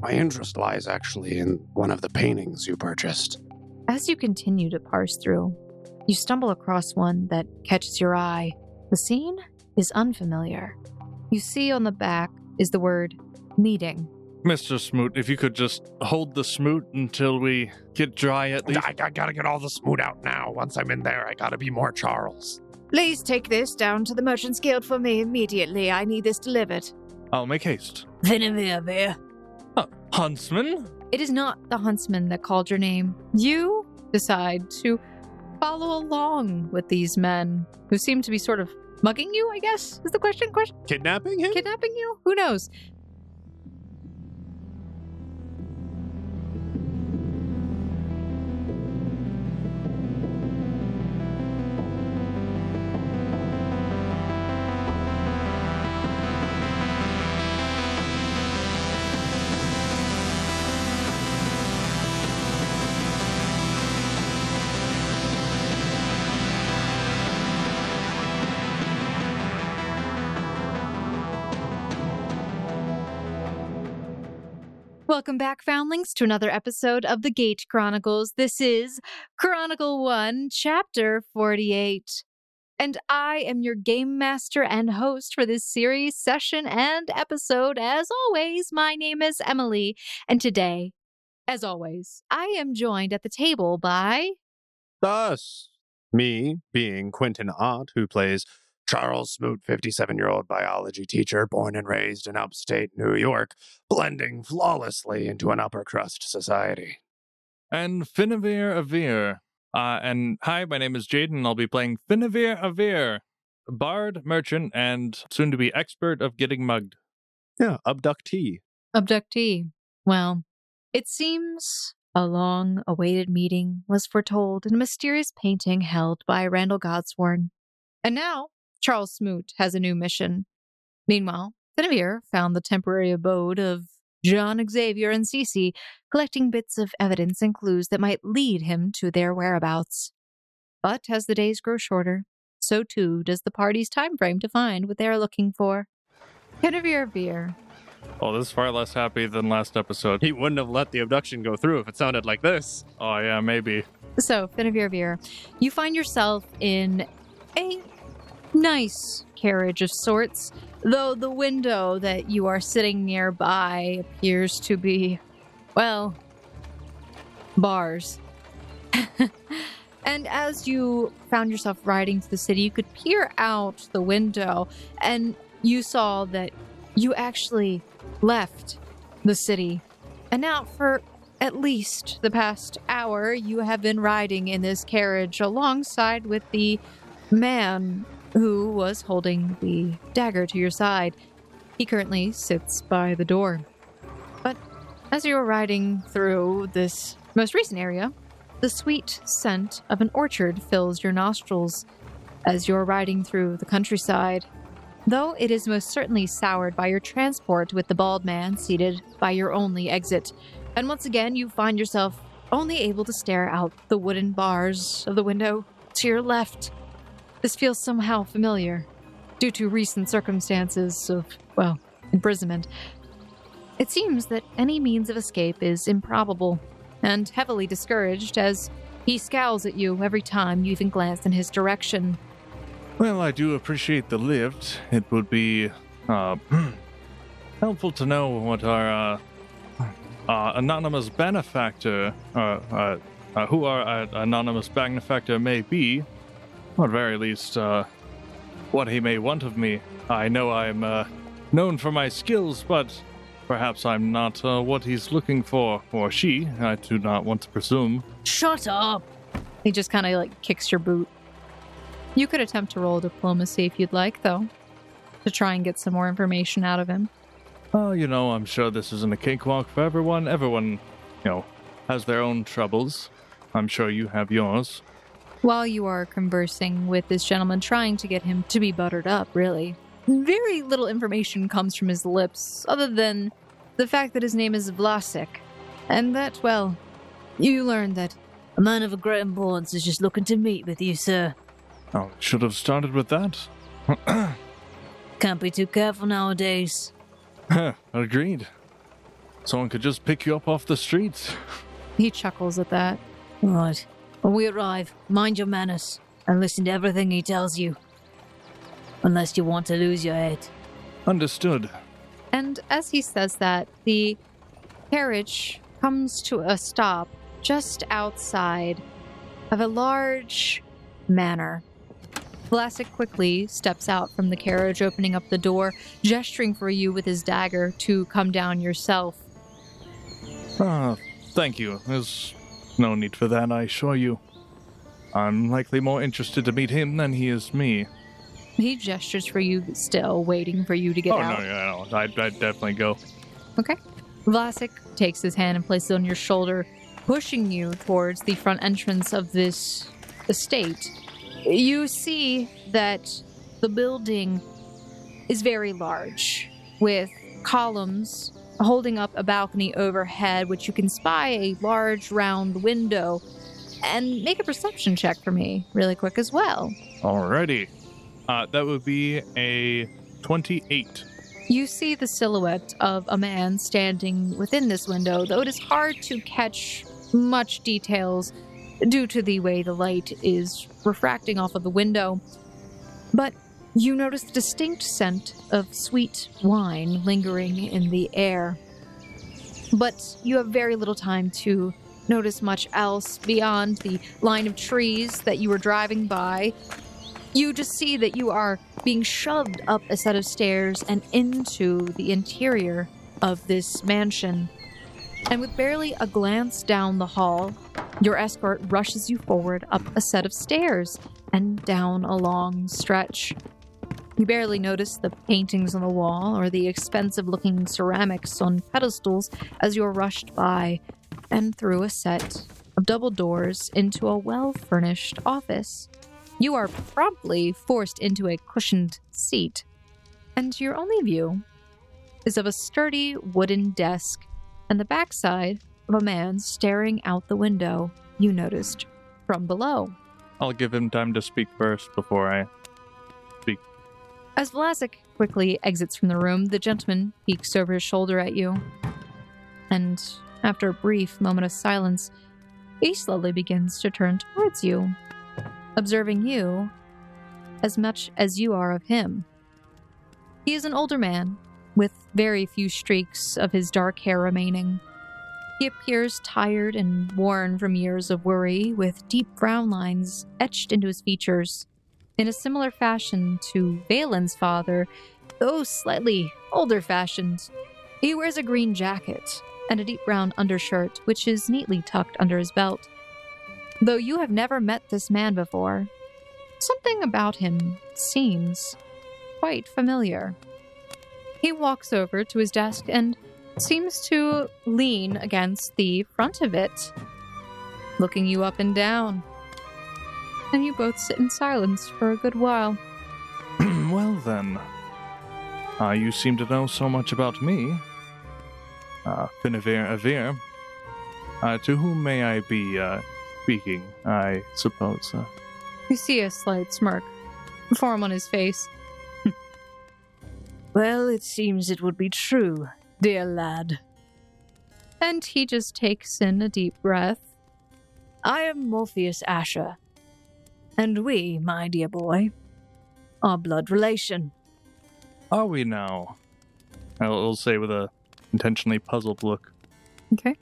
My interest lies actually in one of the paintings you purchased. As you continue to parse through, you stumble across one that catches your eye. The scene is unfamiliar. You see on the back is the word meeting. Mr. Smoot, if you could just hold the smoot until we get dry at least. I, I gotta get all the smoot out now. Once I'm in there, I gotta be more Charles. Please take this down to the Merchant's Guild for me immediately. I need this delivered. I'll make haste. Finavir. Uh, huntsman? It is not the huntsman that called your name. You decide to follow along with these men who seem to be sort of mugging you, I guess, is the question. Question Kidnapping him? kidnapping you? Who knows? Welcome back, Foundlings, to another episode of the Gate Chronicles. This is Chronicle 1, Chapter 48. And I am your game master and host for this series, session, and episode. As always, my name is Emily. And today, as always, I am joined at the table by. Thus, me being Quentin Ott, who plays Charles Smoot, 57 year old biology teacher, born and raised in upstate New York, blending flawlessly into an upper crust society. And Finavir Avir. Uh, and hi, my name is Jaden. I'll be playing Finavir Avir, bard, merchant, and soon to be expert of getting mugged. Yeah, abductee. Abductee. Well, it seems a long awaited meeting was foretold in a mysterious painting held by Randall Godsworn. And now, Charles Smoot has a new mission. Meanwhile, Finavir found the temporary abode of John Xavier and Cece, collecting bits of evidence and clues that might lead him to their whereabouts. But as the days grow shorter, so too does the party's time frame to find what they are looking for. Finavir Avir. Oh, this is far less happy than last episode. He wouldn't have let the abduction go through if it sounded like this. Oh, yeah, maybe. So, Finavir Avir, you find yourself in a nice carriage of sorts, though the window that you are sitting nearby appears to be, well, bars. and as you found yourself riding to the city, you could peer out the window and you saw that you actually left the city. And now, for at least the past hour, you have been riding in this carriage alongside with the man who was holding the dagger to your side. He currently sits by the door. But as you are riding through this most recent area, the sweet scent of an orchard fills your nostrils as you're riding through the countryside. Though it is most certainly soured by your transport with the bald man seated by your only exit. And once again, you find yourself only able to stare out the wooden bars of the window to your left. This feels somehow familiar, due to recent circumstances of, well, imprisonment. It seems that any means of escape is improbable, and heavily discouraged as he scowls at you every time you even glance in his direction. Well, I do appreciate the lift. It would be uh, helpful to know what our uh, uh, anonymous benefactor, uh, uh, uh, who our anonymous benefactor may be, or at very least, uh, what he may want of me. I know I'm uh, known for my skills, but perhaps I'm not uh, what he's looking for, or she. I do not want to presume. Shut up. He just kind of like kicks your boot. You could attempt to roll diplomacy if you'd like, though, to try and get some more information out of him. Oh, you know, I'm sure this isn't a cakewalk for everyone. Everyone, you know, has their own troubles. I'm sure you have yours. While you are conversing with this gentleman, trying to get him to be buttered up, really, very little information comes from his lips, other than the fact that his name is Vlasik. And that, well, you learn that A man of a great importance is just looking to meet with you, sir. Oh, should have started with that. Can't be too careful nowadays. Agreed. someone could just pick you up off the streets. He chuckles at that. Right. When we arrive, mind your manners and listen to everything he tells you. Unless you want to lose your head. Understood. And as he says that, the carriage comes to a stop just outside of a large manor. Vlasic quickly steps out from the carriage, opening up the door, gesturing for you with his dagger to come down yourself. Ah, thank you. There's no need for that, I assure you. I'm likely more interested to meet him than he is me. He gestures for you, still waiting for you to get oh, out. no, no, no. I'd, I'd definitely go. Okay. Vlasic takes his hand and places it on your shoulder, pushing you towards the front entrance of this estate. You see that the building is very large, with columns holding up a balcony overhead, which you can spy a large round window. And make a perception check for me, really quick as well. Alrighty. Uh, that would be a 28. You see the silhouette of a man standing within this window, though it is hard to catch much details due to the way the light is refracting off of the window. But you notice the distinct scent of sweet wine lingering in the air. But you have very little time to notice much else beyond the line of trees that you were driving by. You just see that you are being shoved up a set of stairs and into the interior of this mansion. And with barely a glance down the hall, your escort rushes you forward up a set of stairs and down a long stretch. You barely notice the paintings on the wall or the expensive looking ceramics on pedestals as you're rushed by and through a set of double doors into a well furnished office. You are promptly forced into a cushioned seat, and your only view is of a sturdy wooden desk and the backside of a man staring out the window you noticed from below. I'll give him time to speak first before I. As Vlasic quickly exits from the room, the gentleman peeks over his shoulder at you. And after a brief moment of silence, he slowly begins to turn towards you, observing you as much as you are of him. He is an older man, with very few streaks of his dark hair remaining. He appears tired and worn from years of worry, with deep brown lines etched into his features. In a similar fashion to Valen's father, though slightly older fashioned, he wears a green jacket and a deep brown undershirt, which is neatly tucked under his belt. Though you have never met this man before, something about him seems quite familiar. He walks over to his desk and seems to lean against the front of it, looking you up and down. And you both sit in silence for a good while. well then. Uh, you seem to know so much about me. Uh, Finavir Avir. Uh, to whom may I be, uh, speaking, I suppose? Uh, You see a slight smirk form on his face. Well, it seems it would be true, dear lad. And he just takes in a deep breath. I am Morpheus Asher. And we, my dear boy, are blood relation. are we now? I'll, I'll say with a intentionally puzzled look. Okay.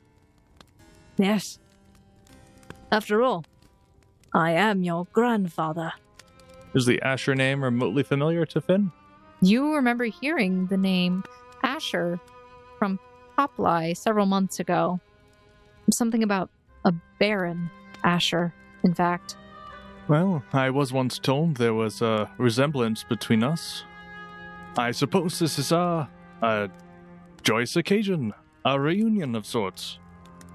Yes. After all, I am your grandfather. Is the Asher name remotely familiar to Finn? You remember hearing the name Asher from Poply several months ago. Something about a Baron Asher, in fact. Well, I was once told there was a resemblance between us. I suppose this is a, a joyous occasion, a reunion of sorts.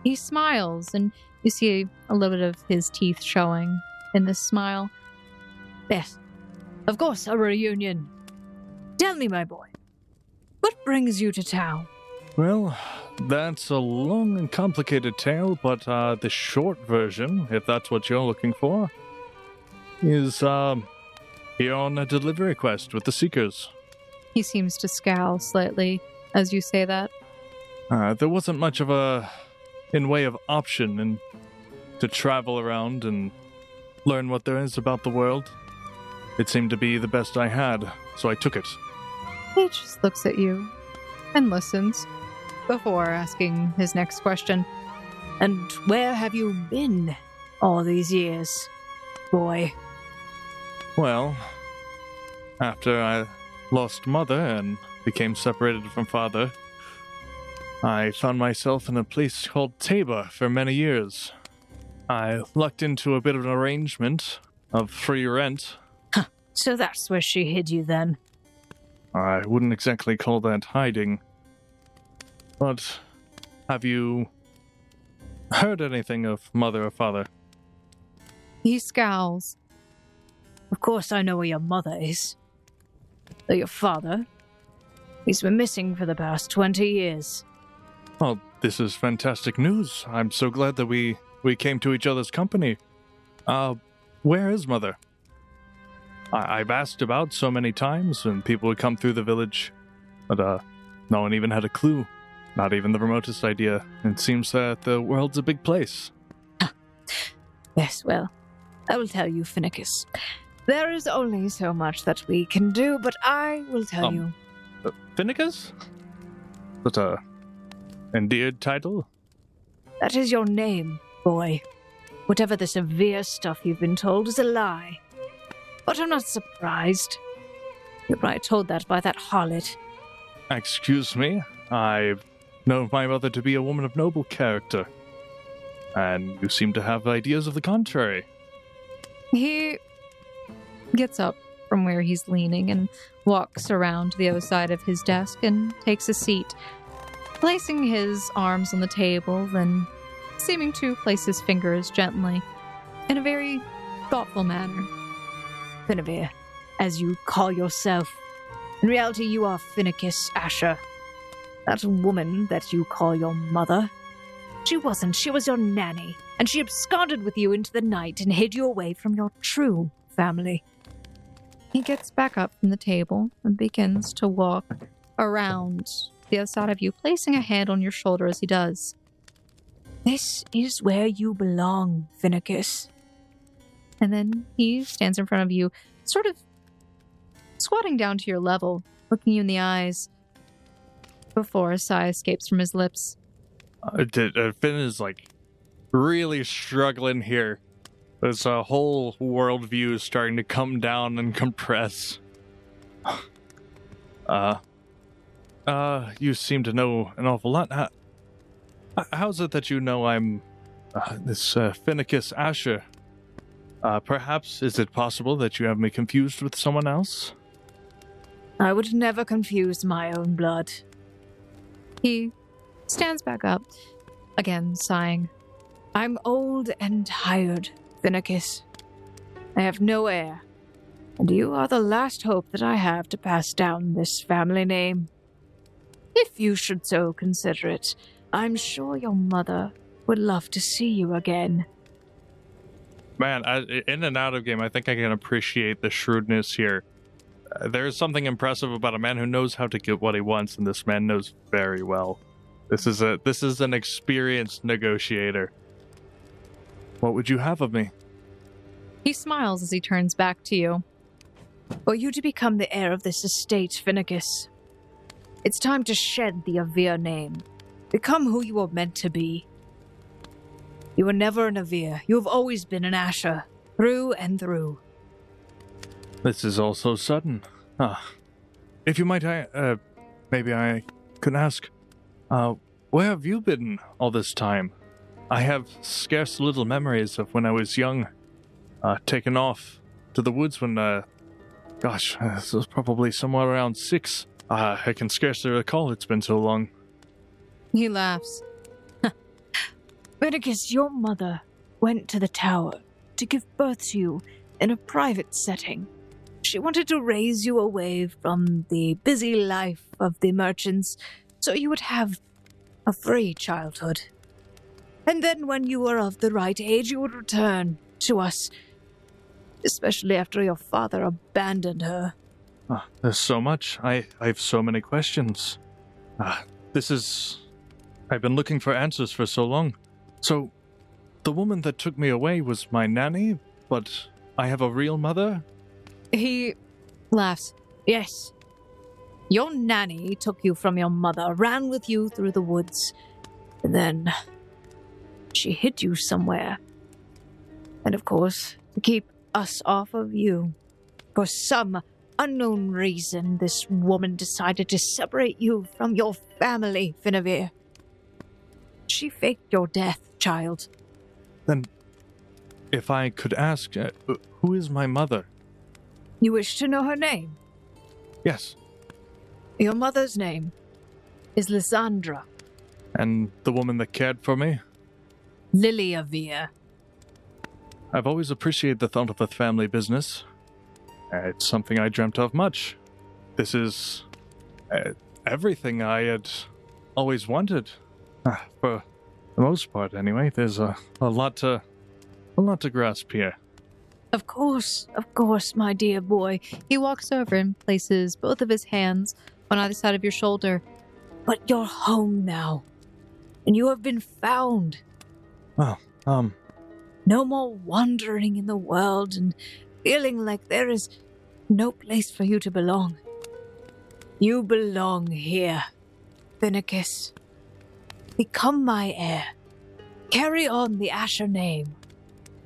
He smiles, and you see a little bit of his teeth showing in this smile. Yes, of course, a reunion. Tell me, my boy, what brings you to town? Well, that's a long and complicated tale, but uh, the short version, if that's what you're looking for, is um, here on a delivery quest with the Seekers. He seems to scowl slightly as you say that. uh, there wasn't much of a in way of option and to travel around and learn what there is about the world. It seemed to be the best I had, so I took it. He just looks at you and listens before asking his next question. And where have you been all these years, boy? Well, after I lost mother and became separated from father, I found myself in a place called Tabor for many years. I lucked into a bit of an arrangement of free rent. So that's where she hid you then. I wouldn't exactly call that hiding. But have you heard anything of mother or father? He scowls. Of course, I know where your mother is. Though your father, he's been missing for the past 20 years. Well, this is fantastic news. I'm so glad that we we came to each other's company. Uh, where is mother? I, I've asked about so many times, and people would come through the village, but uh, no one even had a clue. Not even the remotest idea. It seems that the world's a big place. Yes, well, I will tell you, Finicus. There is only so much that we can do, but I will tell Um, you. Uh, Finicus? That's a endeared title. That is your name, boy. Whatever the severe stuff you've been told is a lie. But I'm not surprised. You're probably told that by that harlot. Excuse me, I know my mother to be a woman of noble character. And you seem to have ideas of the contrary. He gets up from where he's leaning and walks around the other side of his desk and takes a seat, placing his arms on the table, then seeming to place his fingers gently in a very thoughtful manner. Finavir, as you call yourself. In reality, you are Finicus Asher. That woman that you call your mother. She wasn't, she was your nanny, and she absconded with you into the night and hid you away from your true family. He gets back up from the table and begins to walk around the other side of you, placing a hand on your shoulder as he does. This is where you belong, Finicus. And then he stands in front of you, sort of squatting down to your level, looking you in the eyes before a sigh escapes from his lips. Uh, d- uh, Finn is like really struggling here. His uh, whole worldview is starting to come down and compress. uh, uh, you seem to know an awful lot. How, how's it that you know I'm uh, this uh, Finicus Asher? Uh, perhaps is it possible that you have me confused with someone else? I would never confuse my own blood. He stands back up, again sighing. I'm old and tired, Finicus. I have no heir, and you are the last hope that I have to pass down this family name. If you should so consider it, I'm sure your mother would love to see you again. Man, I, in and out of game, I think I can appreciate the shrewdness here. Uh, there's something impressive about a man who knows how to get what he wants, and this man knows very well. This is a this is an experienced negotiator. What would you have of me? He smiles as he turns back to you. For you to become the heir of this estate, Finicus, it's time to shed the Avir name. Become who you were meant to be. You were never an Avir. You have always been an Asher, through and through. This is all so sudden. Ah, if you might, I uh, maybe I could ask, uh, where have you been all this time? I have scarce little memories of when I was young, uh, taken off to the woods when, uh, gosh, uh, this was probably somewhere around six. Uh, I can scarcely recall. It's been so long. He laughs. Finicus, your mother went to the tower to give birth to you in a private setting. She wanted to raise you away from the busy life of the merchants so you would have a free childhood. And then, when you were of the right age, you would return to us, especially after your father abandoned her. Ah, there's so much. I, I have so many questions. Ah, this is I've been looking for answers for so long. So, the woman that took me away was my nanny, but I have a real mother? He laughs. Yes. Your nanny took you from your mother, ran with you through the woods, and then she hid you somewhere. And of course, to keep us off of you, for some unknown reason, this woman decided to separate you from your family, Finavir. She faked your death, child. Then, if I could ask, uh, who is my mother? You wish to know her name? Yes. Your mother's name is Lysandra And the woman that cared for me? Liliavir. I've always appreciated the thought of a family business. Uh, It's something I dreamt of much. This is uh, everything I had always wanted. Ah, for the most part, anyway. There's a, a lot to a lot to grasp here. Of course, of course, my dear boy. He walks over and places both of his hands on either side of your shoulder. But you're home now. And you have been found. Um, No more wandering in the world and feeling like there is no place for you to belong. You belong here, Finicus. Become my heir. Carry on the Asher name.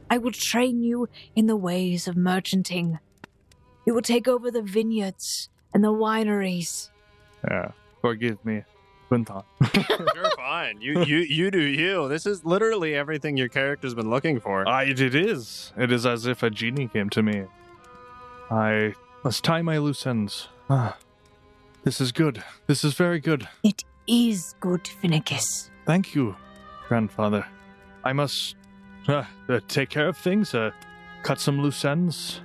I will train you in the ways of merchanting. You will take over the vineyards and the wineries. yeah, forgive me, Quinton. You're fine. You you you do you. This is literally everything your character's been looking for. I, it is. It is as if a genie came to me. I must tie my loose ends. Ah, this is good. This is very good. It is good, Finicus. Thank you, grandfather. I must uh, uh, take care of things. Uh, cut some loose ends.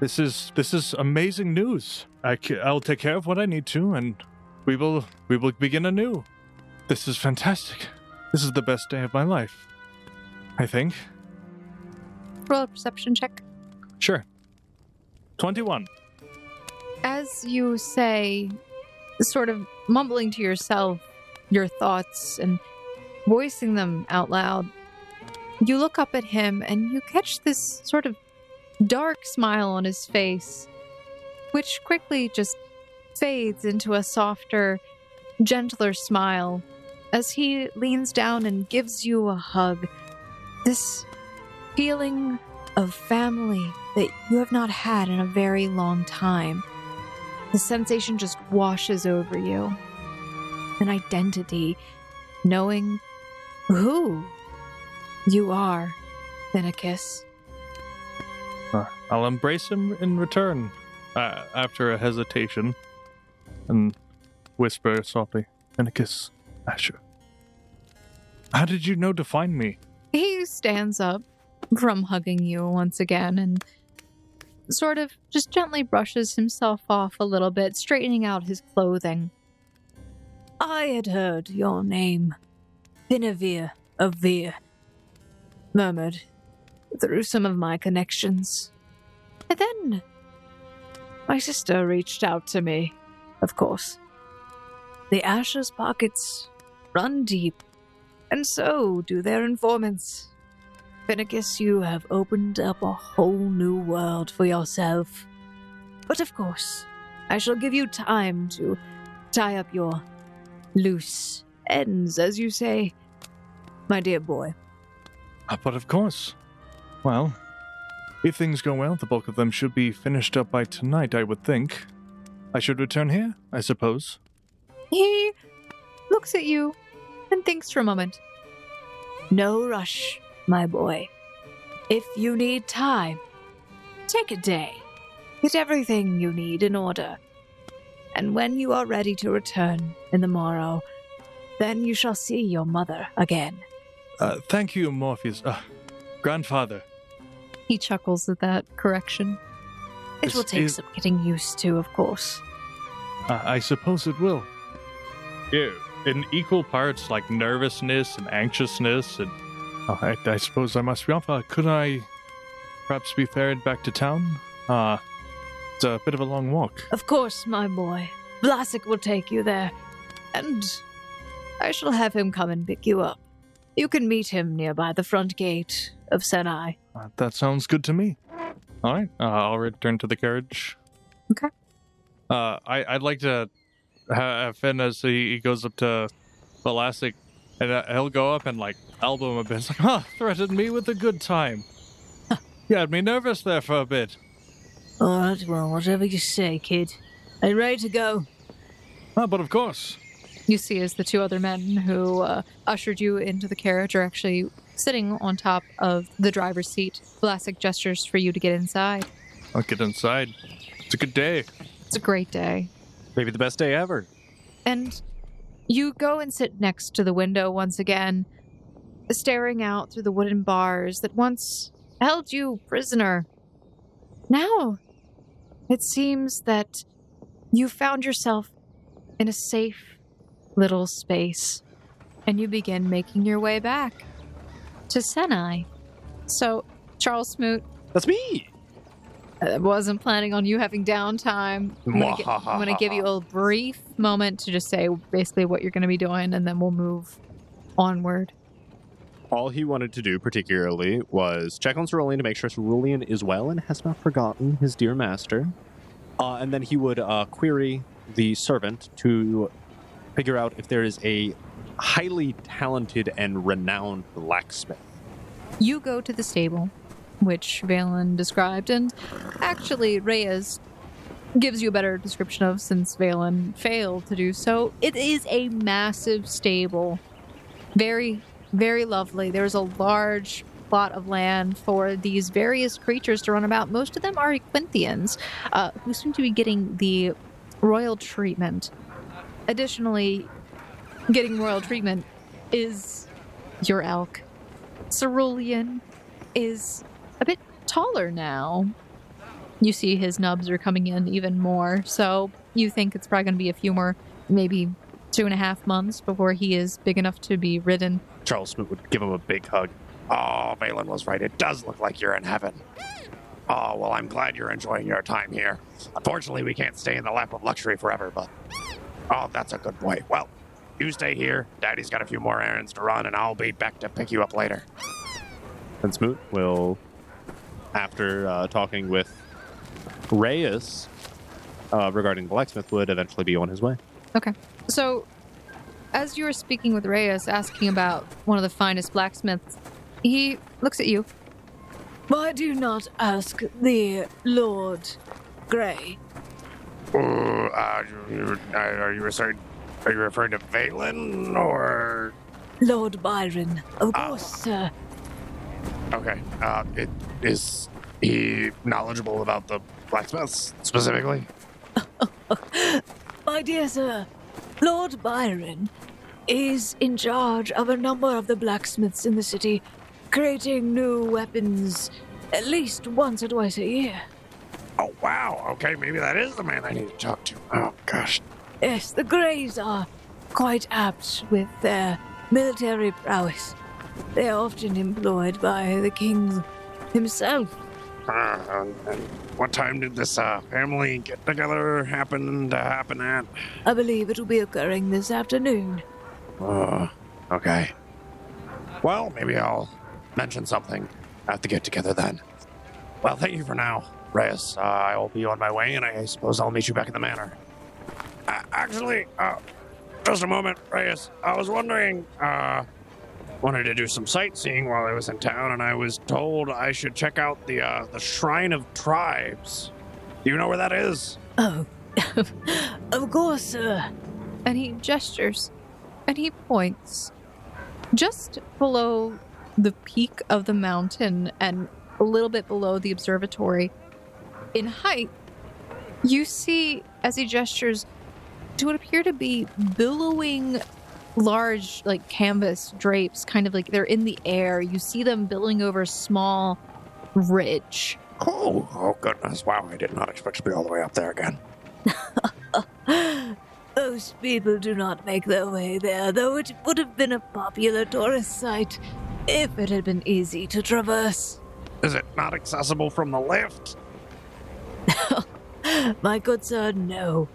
This is this is amazing news. I I'll take care of what I need to, and we will we will begin anew. This is fantastic. This is the best day of my life. I think. Roll a perception check. Sure. Twenty-one. As you say, sort of mumbling to yourself your thoughts and voicing them out loud, you look up at him and you catch this sort of dark smile on his face, which quickly just fades into a softer, gentler smile as he leans down and gives you a hug. This feeling of family that you have not had in a very long time. The sensation just washes over you. An identity, knowing who you are, Finicus. Uh, I'll embrace him in return uh, after a hesitation and whisper softly, and a kiss, Asher. How did you know to find me? He stands up from hugging you once again and sort of just gently brushes himself off a little bit, straightening out his clothing. I had heard your name, Finavir Avir, murmured through some of my connections. And then my sister reached out to me, of course. The Asher's pockets run deep, and so do their informants. Finicus, you have opened up a whole new world for yourself. But of course, I shall give you time to tie up your loose ends, as you say, my dear boy. Uh, but of course. Well, if things go well, the bulk of them should be finished up by tonight, I would think. I should return here, I suppose. He looks at you and thinks for a moment. No rush, my boy. If you need time, take a day. Get everything you need in order. And when you are ready to return in the morrow, then you shall see your mother again. Uh, thank you, Morpheus. Uh, grandfather. He chuckles at that correction. It This will take is- some getting used to, of course. Uh, I suppose it will. Yeah, in equal parts, like nervousness and anxiousness, and oh, I, I suppose I must be off. Uh, could I perhaps be ferried back to town? Uh, it's a bit of a long walk. Of course, my boy. Vlasic will take you there. And I shall have him come and pick you up. You can meet him nearby the front gate of Senai. Uh, that sounds good to me. All right, uh, I'll return to the carriage. Okay. Uh, I, I'd like to have Finn as he, he goes up to Vlasic, and uh, he'll go up and like elbow him a bit. It's like, huh, threatened me with a good time. you had me nervous there for a bit. All right, well, whatever you say, kid. Are you ready to go? Ah, but of course. You see, as the two other men who uh, ushered you into the carriage are actually sitting on top of the driver's seat. Vlasic gestures for you to get inside. I'll get inside. It's a good day. It's a great day. Maybe the best day ever. And you go and sit next to the window once again, staring out through the wooden bars that once held you prisoner. Now, it seems that you found yourself in a safe little space, and you begin making your way back to Senai. So, Charles Smoot, That's me. I wasn't planning on you having downtime. I'm gonna, gi- gonna give you a brief moment to just say basically what you're gonna be doing, and then we'll move onward. All he wanted to do, particularly, was check on Cerulean to make sure Cerulean is well and has not forgotten his dear master. Uh, and then he would uh, query the servant to figure out if there is a highly talented and renowned blacksmith. You go to the stable, which Valen described, and actually Reyes gives you a better description of since Valen failed to do so. It is a massive stable. Very, very lovely. There's a large plot of land for these various creatures to run about. Most of them are Equinthians, uh, who seem to be getting the royal treatment. Additionally, getting royal treatment is your elk. Cerulean is a bit taller now. You see his nubs are coming in even more, so you think it's probably going to be a few more, maybe two and a half months before he is big enough to be ridden. Charles Smoot would give him a big hug. Oh, Valen was right. It does look like you're in heaven. Oh, well, I'm glad you're enjoying your time here. Unfortunately, we can't stay in the lap of luxury forever, but. Oh, that's a good boy. Well, you stay here. Daddy's got a few more errands to run, and I'll be back to pick you up later. And Smoot will, after uh, talking with Reyes uh, regarding the blacksmith, would eventually be on his way. Okay. So, as you were speaking with Reyes, asking about one of the finest blacksmiths, he looks at you. Why do you not ask the Lord Grey? Uh, uh, you, are you referring? Are you referring to Valen or? Lord Byron, of Ah. course, sir. Okay. Uh, it, is he knowledgeable about the blacksmiths specifically? My dear sir, Lord Byron is in charge of a number of the blacksmiths in the city, creating new weapons at least once or twice a year. Oh wow. Okay, maybe that is the man I need to talk to. Oh gosh. Yes, the Greys are quite apt with their military prowess. They are often employed by the king himself. Uh, and, and what time did this uh, family get together happen to happen at? I believe it will be occurring this afternoon. Uh, okay. Well, maybe I'll mention something at the get together then. Well, thank you for now, Reyes. Uh, I will be on my way, and I suppose I'll meet you back in the manor. Uh, actually, uh, just a moment, Reyes. I was wondering, uh, wanted to do some sightseeing while I was in town, and I was told I should check out the uh, the Shrine of Tribes. Do you know where that is? Oh, of course, sir. and he gestures and he points just below the peak of the mountain and a little bit below the observatory in height you see as he gestures to what appear to be billowing large like canvas drapes kind of like they're in the air you see them billowing over a small ridge Oh, oh goodness! Wow, I did not expect to be all the way up there again. Most people do not make their way there, though it would have been a popular tourist site if it had been easy to traverse. Is it not accessible from the lift? My good sir, no.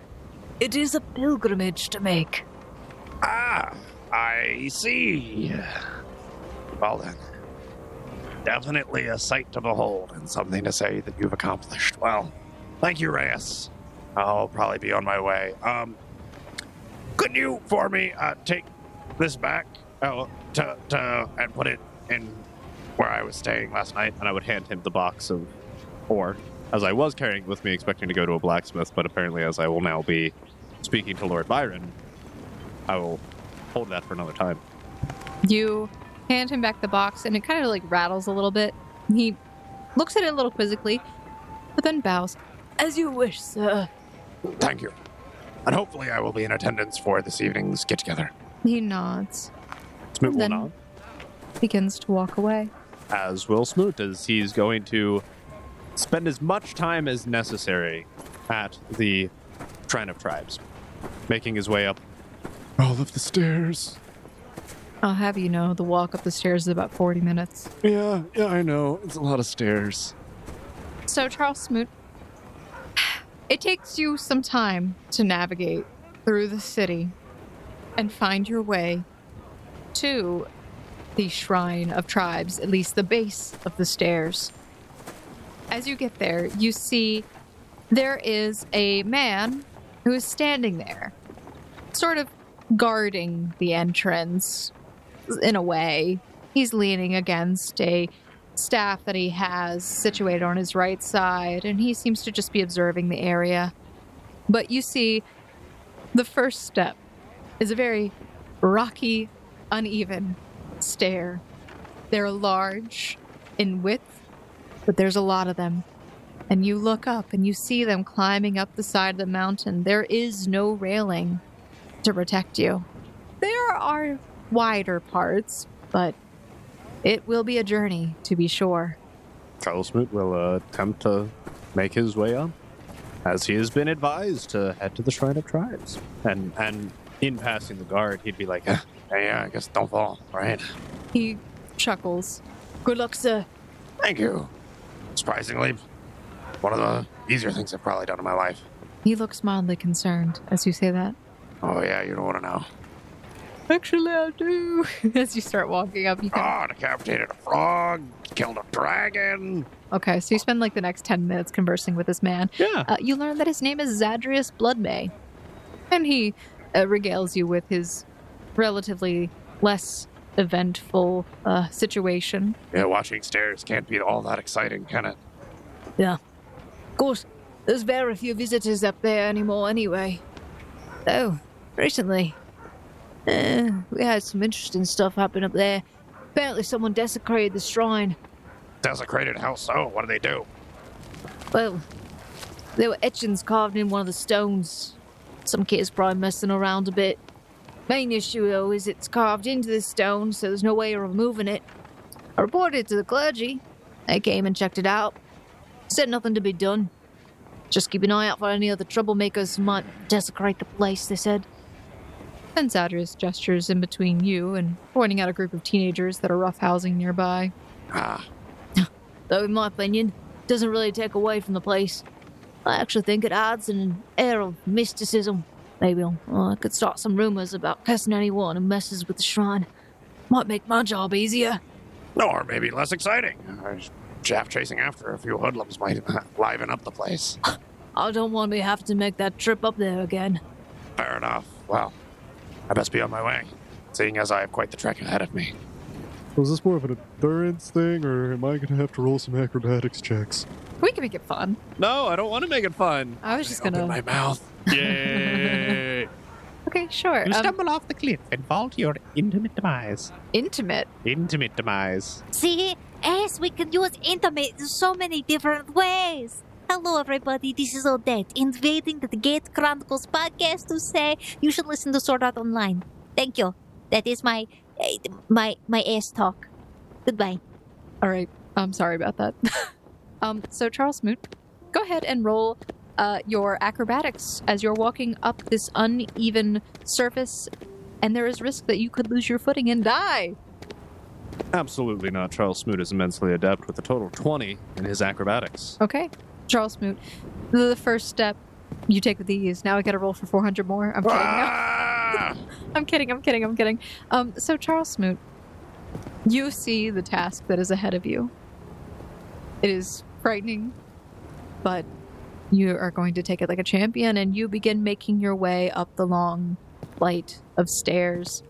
It is a pilgrimage to make. Ah, I see. Well then, definitely a sight to behold and something to say that you've accomplished. Well, thank you, Reyes. I'll probably be on my way. Um, could you, for me, uh, take this back oh, to, to and put it in where I was staying last night? And I would hand him the box of ore, as I was carrying with me, expecting to go to a blacksmith, but apparently, as I will now be speaking to Lord Byron, I will hold that for another time. You hand him back the box, and it kind of like rattles a little bit. He looks at it a little quizzically, but then bows. As you wish, sir. Thank you. And hopefully I will be in attendance for this evening's get together. He nods, Smoot will Then- nod, begins to walk away. as will Smoot, as he's going to spend as much time as necessary at the Shrine of Tribes, making his way up All of the stairs. I'll have you know the walk up the stairs is about 40 minutes. Yeah, yeah, I know. It's a lot of stairs. So, Charles Smoot, it takes you some time to navigate through the city and find your way to the Shrine of Tribes, at least the base of the stairs. As you get there, you see there is a man who is standing there, sort of guarding the entrance in a way. He's leaning against a staff that he has situated on his right side, and he seems to just be observing the area. But you see, the first step is a very rocky, uneven stair. They're large in width, but there's a lot of them. And you look up and you see them climbing up the side of the mountain. There is no railing to protect you. There are wider parts, but it will be a journey, to be sure. Charles Smoot will uh, attempt to make his way up, as he has been advised to head to the Shrine of Tribes. And and in passing the guard, he'd be like, "Ah, Hey, yeah, I guess don't fall, right? He chuckles. Good luck, sir. Thank you. Surprisingly, one of the easier things I've probably done in my life. He looks mildly concerned as you say that. Oh, yeah, you don't want to know. Actually, I do. as you start walking up, you kind Oh, decapitated a frog, killed a dragon. Okay, so you spend like the next 10 minutes conversing with this man. "Yeah, Uh, you learn that his name is Zadrius Bloodmay. And he uh, regales you with his relatively less eventful uh, situation. Yeah, watching stairs can't be all that exciting, can it? Yeah. Of course, there's very few visitors up there anymore anyway. Though, recently, eh, we had some interesting stuff happen up there. Apparently, someone desecrated the shrine. Desecrated how so? What did they do? Well, there were etchings carved in one of the stones. Some kid's probably messing around a bit. Main issue, though, is it's carved into the stone, so there's no way of removing it. I reported it to the clergy. They came and checked it out. Said nothing to be done. Just keep an eye out for any other troublemakers who might desecrate the place, they said. And Zadrius gestures in between you and pointing out a group of teenagers that are roughhousing nearby. Ah, Though, in my opinion, doesn't really take away from the place. I actually think it adds an air of mysticism. Maybe uh, I could start some rumors about cursing anyone who messes with the shrine. Might make my job easier. or maybe less exciting. Uh, Chaff chasing after a few hoodlums might liven up the place. I don't want to have to make that trip up there again. Fair enough. Well, I best be on my way, seeing as I have quite the trek ahead of me. Was this more of an endurance thing, or am I going to have to roll some acrobatics checks? We can make it fun. no, I don't want to make it fun." I was just gonna. Open my mouth. Yay! Okay, sure. you Um, stumble off the cliff and fall to your intimate demise. intimate. Intimate demise. See, as we can use intimate in so many different ways. Hello, everybody. This is Odette, invading the Gate Chronicles podcast to say you should listen to Sword Art Online. Thank you. That is my my my ass talk. Goodbye. All right. I'm sorry about that. um, so Charles Smoot, go ahead and roll uh, your acrobatics as you're walking up this uneven surface, and there is risk that you could lose your footing and die. Absolutely not. Charles Smoot is immensely adept with a total 20 in his acrobatics. Okay, Charles Smoot. The first step you take with ease. Now I got to roll for 400 more. I'm kidding. No. Ah! I'm kidding. I'm kidding. I'm kidding. Um, so Charles Smoot, you see the task that is ahead of you. It is frightening, but you are going to take it like a champion, and you begin making your way up the long flight of stairs.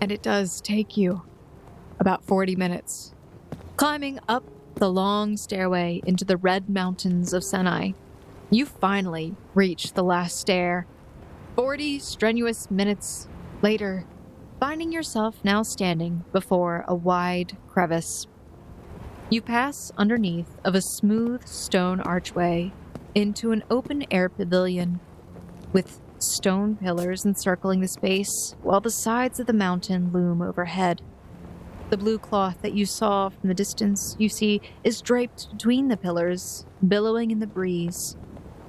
And it does take you about 40 minutes, climbing up the long stairway into the red mountains of Senai. You finally reach the last stair. 40 strenuous minutes later, finding yourself now standing before a wide crevice. You pass underneath of a smooth stone archway into an open air pavilion with stone pillars encircling the space while the sides of the mountain loom overhead. The blue cloth that you saw from the distance, you see, is draped between the pillars, billowing in the breeze.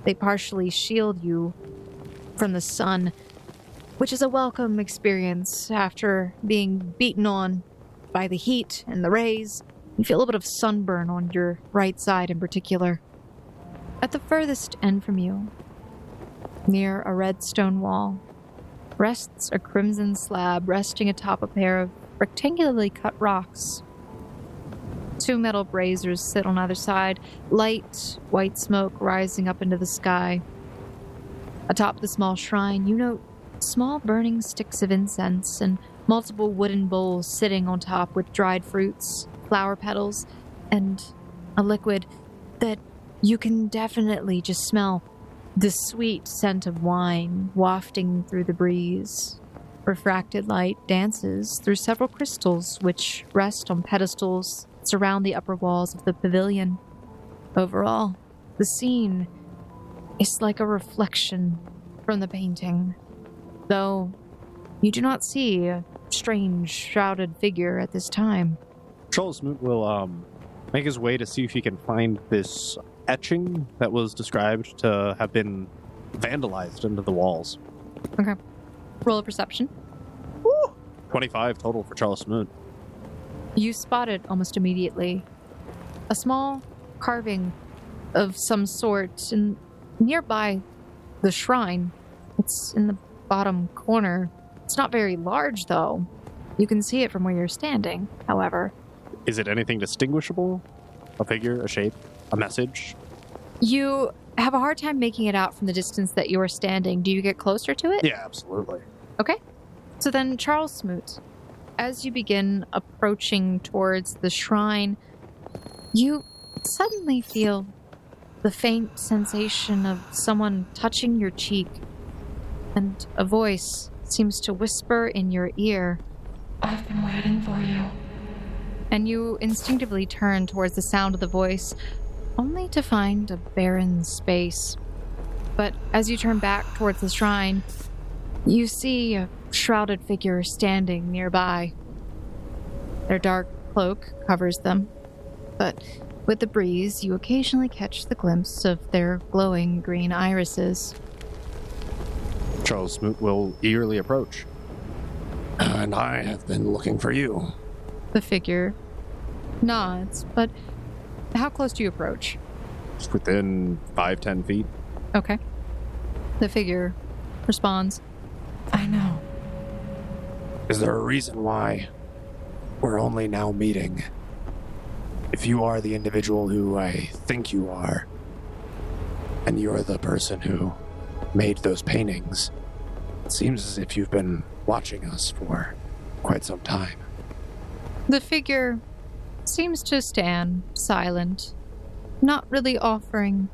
They partially shield you from the sun, which is a welcome experience after being beaten on by the heat and the rays. You feel a bit of sunburn on your right side in particular. At the furthest end from you, near a red stone wall, rests a crimson slab resting atop a pair of rectangularly cut rocks. Two metal braziers sit on either side, light white smoke rising up into the sky. Atop the small shrine, you note small burning sticks of incense and multiple wooden bowls sitting on top with dried fruits, flower petals, and a liquid that you can definitely just smell the sweet scent of wine wafting through the breeze. Refracted light dances through several crystals which rest on pedestals that surround the upper walls of the pavilion. Overall, the scene is like a reflection from the painting, though you do not see a strange shrouded figure at this time. Charles will um, make his way to see if he can find this etching that was described to have been vandalized into the walls. Roll a perception. 25 total for Charles Smoot. You spot it almost immediately. A small carving of some sort and nearby the shrine. It's in the bottom corner. It's not very large, though. You can see it from where you're standing, however. Is it anything distinguishable? A figure, a shape, a message? You have a hard time making it out from the distance that you are standing. Do you get closer to it? Yeah, absolutely. Okay. So then, Charles Smoot, as you begin approaching towards the shrine, you suddenly feel the faint sensation of someone touching your cheek, and a voice seems to whisper in your ear, I've been waiting for you. And you instinctively turn towards the sound of the voice, only to find a barren space. But as you turn back towards the shrine, you see a shrouded figure standing nearby. Their dark cloak covers them, but with the breeze, you occasionally catch the glimpse of their glowing green irises. Charles Smoot will eagerly approach. And I have been looking for you. The figure nods, but how close do you approach? It's within five, ten feet. Okay. The figure responds, I know. Is there a reason why we're only now meeting? If you are the individual who I think you are, and you're the person who made those paintings, it seems as if you've been watching us for quite some time. The figure seems to stand silent, not really offering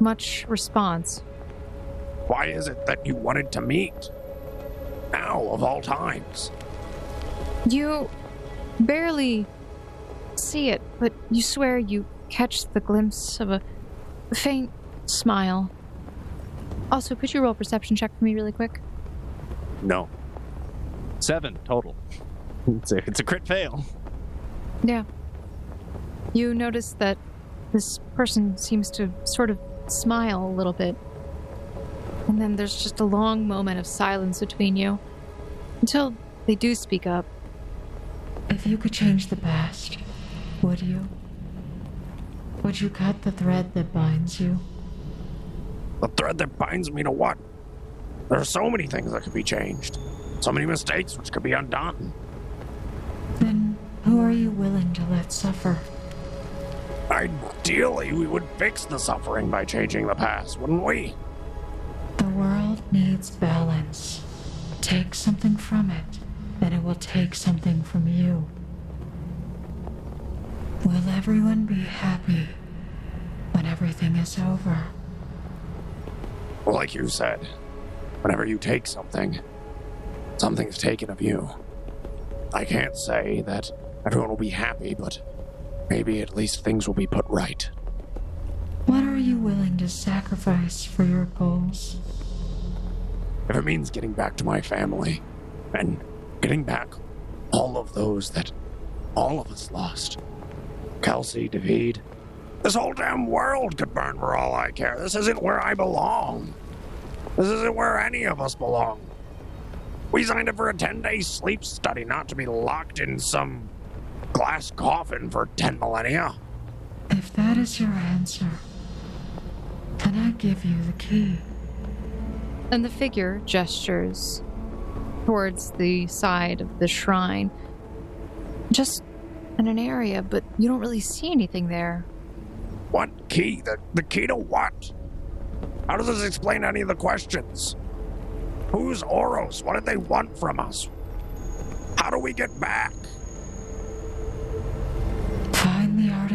much response. Why is it that you wanted to meet? Now, of all times. You barely see it, but you swear you catch the glimpse of a faint smile. Also, could you roll a perception check for me really quick? No. Seven total. It's a, it's a crit fail. Yeah. You notice that this person seems to sort of smile a little bit. And then there's just a long moment of silence between you until they do speak up. If you could change the past, would you? Would you cut the thread that binds you? The thread that binds me to what? There are so many things that could be changed. so many mistakes which could be undone. Then who are you willing to let suffer? Ideally, we would fix the suffering by changing the past, wouldn't we? The world needs balance. Take something from it, then it will take something from you. Will everyone be happy when everything is over? Like you said, whenever you take something, something's taken of you. I can't say that everyone will be happy, but maybe at least things will be put right. What are you willing to sacrifice for your goals? If it means getting back to my family and getting back all of those that all of us lost Kelsey, David, this whole damn world could burn for all I care. This isn't where I belong. This isn't where any of us belong. We signed up for a 10 day sleep study, not to be locked in some glass coffin for 10 millennia. If that is your answer, then I give you the key. And the figure gestures towards the side of the shrine. Just in an area, but you don't really see anything there. What key? The, the key to what? How does this explain any of the questions? Who's Oros? What did they want from us? How do we get back?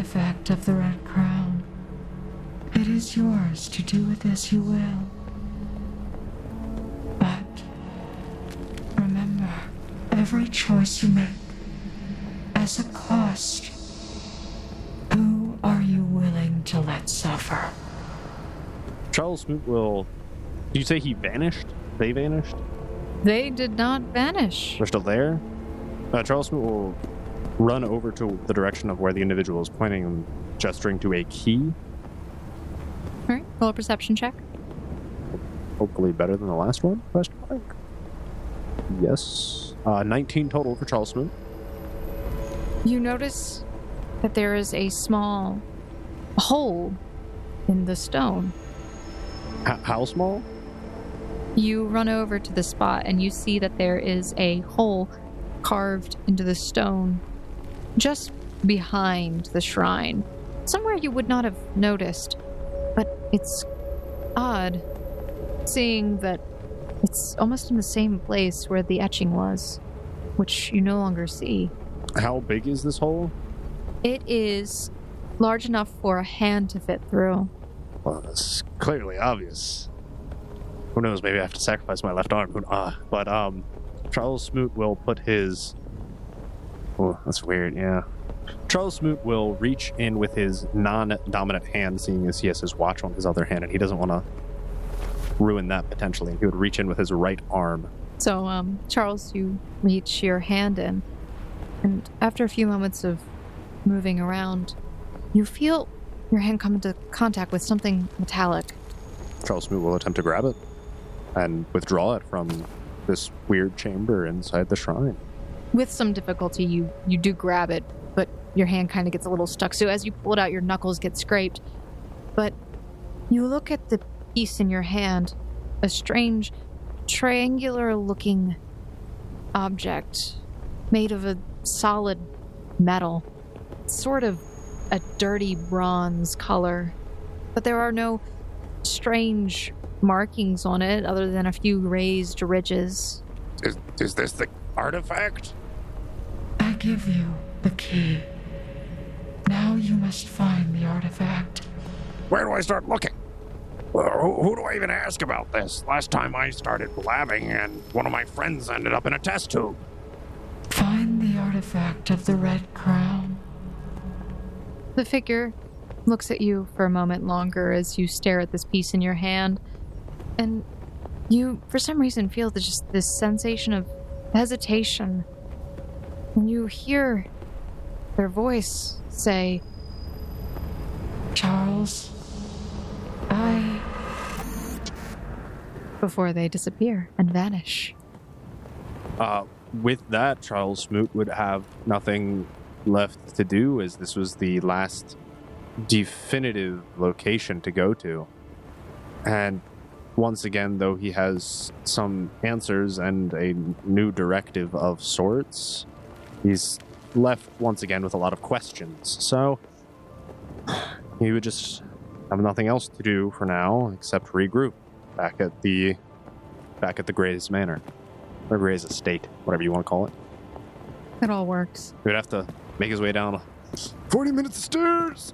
Artifact of the Red Crown. It is yours to do with as you will. But remember, every choice you make has a cost. Who are you willing to let suffer? Charles Smoot will. Do you say he vanished? They vanished? They did not vanish. They're still there? Uh, Charles Smoot will run over to the direction of where the individual is pointing and gesturing to a key. All right, roll a perception check. Hopefully better than the last one? Question mark. Yes. Uh, 19 total for Charles Smoot. You notice that there is a small hole in the stone. H- how small? You run over to the spot and you see that there is a hole carved into the stone just behind the shrine. Somewhere you would not have noticed, but it's odd seeing that it's almost in the same place where the etching was, which you no longer see. How big is this hole? It is large enough for a hand to fit through. Well, it's clearly obvious. Who knows? Maybe I have to sacrifice my left arm. Uh, but um, Charles Smoot will put his. Oh, that's weird. Yeah. Charles Smoot will reach in with his non-dominant hand, seeing as he has his watch on his other hand, and he doesn't want to ruin that potentially. He would reach in with his right arm. So, um, Charles, you reach your hand in, and after a few moments of moving around, you feel your hand come into contact with something metallic. Charles Smoot will attempt to grab it and withdraw it from this weird chamber inside the shrine. With some difficulty, you you do grab it, but your hand kind of gets a little stuck. So as you pull it out, your knuckles get scraped. But you look at the piece in your hand, a strange, triangular-looking object made of a solid metal, sort of a dirty bronze color. But there are no strange markings on it other than a few raised ridges. Is, is this the artifact? I give you the key. Now you must find the artifact. Where do I start looking? Well, who, who do I even ask about this? Last time I started blabbing, and one of my friends ended up in a test tube. Find the artifact of the Red Crown. The figure looks at you for a moment longer as you stare at this piece in your hand, and you, for some reason, feel the, just this sensation of hesitation. When you hear their voice say, Charles, I. before they disappear and vanish. Uh, with that, Charles Smoot would have nothing left to do, as this was the last definitive location to go to. And once again, though he has some answers and a new directive of sorts, he's left once again with a lot of questions. So he would just have nothing else to do for now except regroup back at the back at the Gray's Manor or Gray's Estate, whatever you want to call it. It all works. He would have to make his way down 40 minutes of stairs!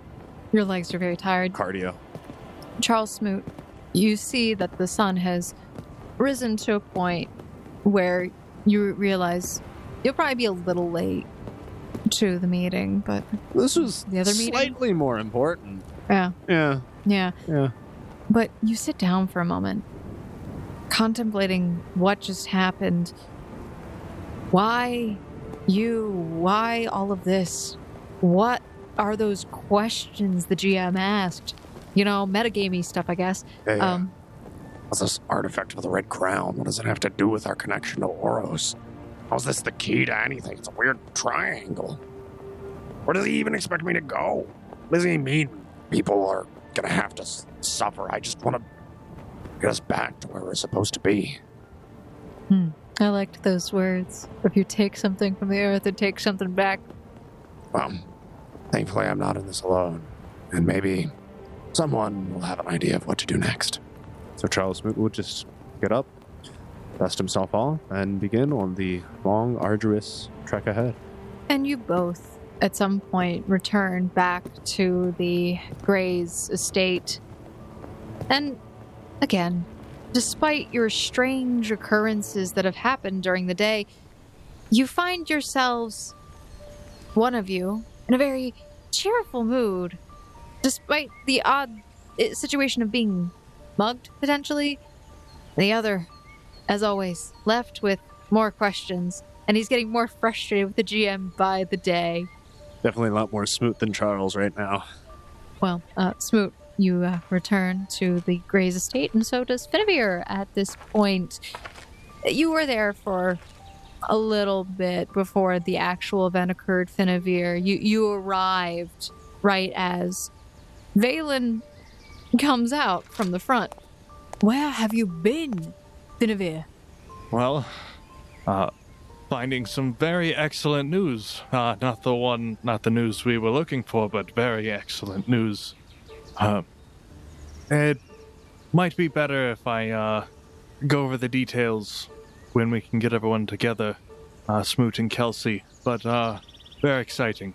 Your legs are very tired. cardio. Charles Smoot, you see that the sun has risen to a point where you realize you'll probably be a little late to the meeting, but This was The other meeting? slightly more important. yeah, Yeah, yeah. yeah. But you sit down for a moment, contemplating what just happened. Why you? Why all of this? What are those questions the GM asked? You know, metagamey stuff, I guess. Hey, Um, what's this artifact of the Red Crown? What does it have to do with our connection to Oros? How's this the key to anything? It's a weird triangle. Where does he even expect me to go? What does he mean people are gonna have to s- suffer? I just want to get us back to where we're supposed to be. Hmm. I liked those words. If you take something from the earth and take something back, Well, thankfully I'm not in this alone. And maybe someone will have an idea of what to do next. So Charles Smoot would just get up, dust himself off, and begin on the long, arduous trek ahead. And you both, at some point, return back to the Gray's estate. And again, despite your strange occurrences that have happened during the day, you find yourselves, one of you, in a very cheerful mood, despite the odd eh, situation of being mugged, potentially. The other, as always, left with more questions and he's getting more frustrated with the GM by the day. Definitely a lot more Smoot than Charles right now. Well, uh, Smoot, you uh, return to the Gray's estate, and so does Finavir at this point. You were there for a little bit before the actual event occurred, Finavir. You, you arrived right as Valen comes out from the front. Where have you been, Finavir? Well, uh, finding some very excellent news. Uh, not the one, not the news we were looking for, but very excellent news. Uh, it might be better if I, uh, go over the details when we can get everyone together, uh, Smoot and Kelsey, but, uh, very exciting.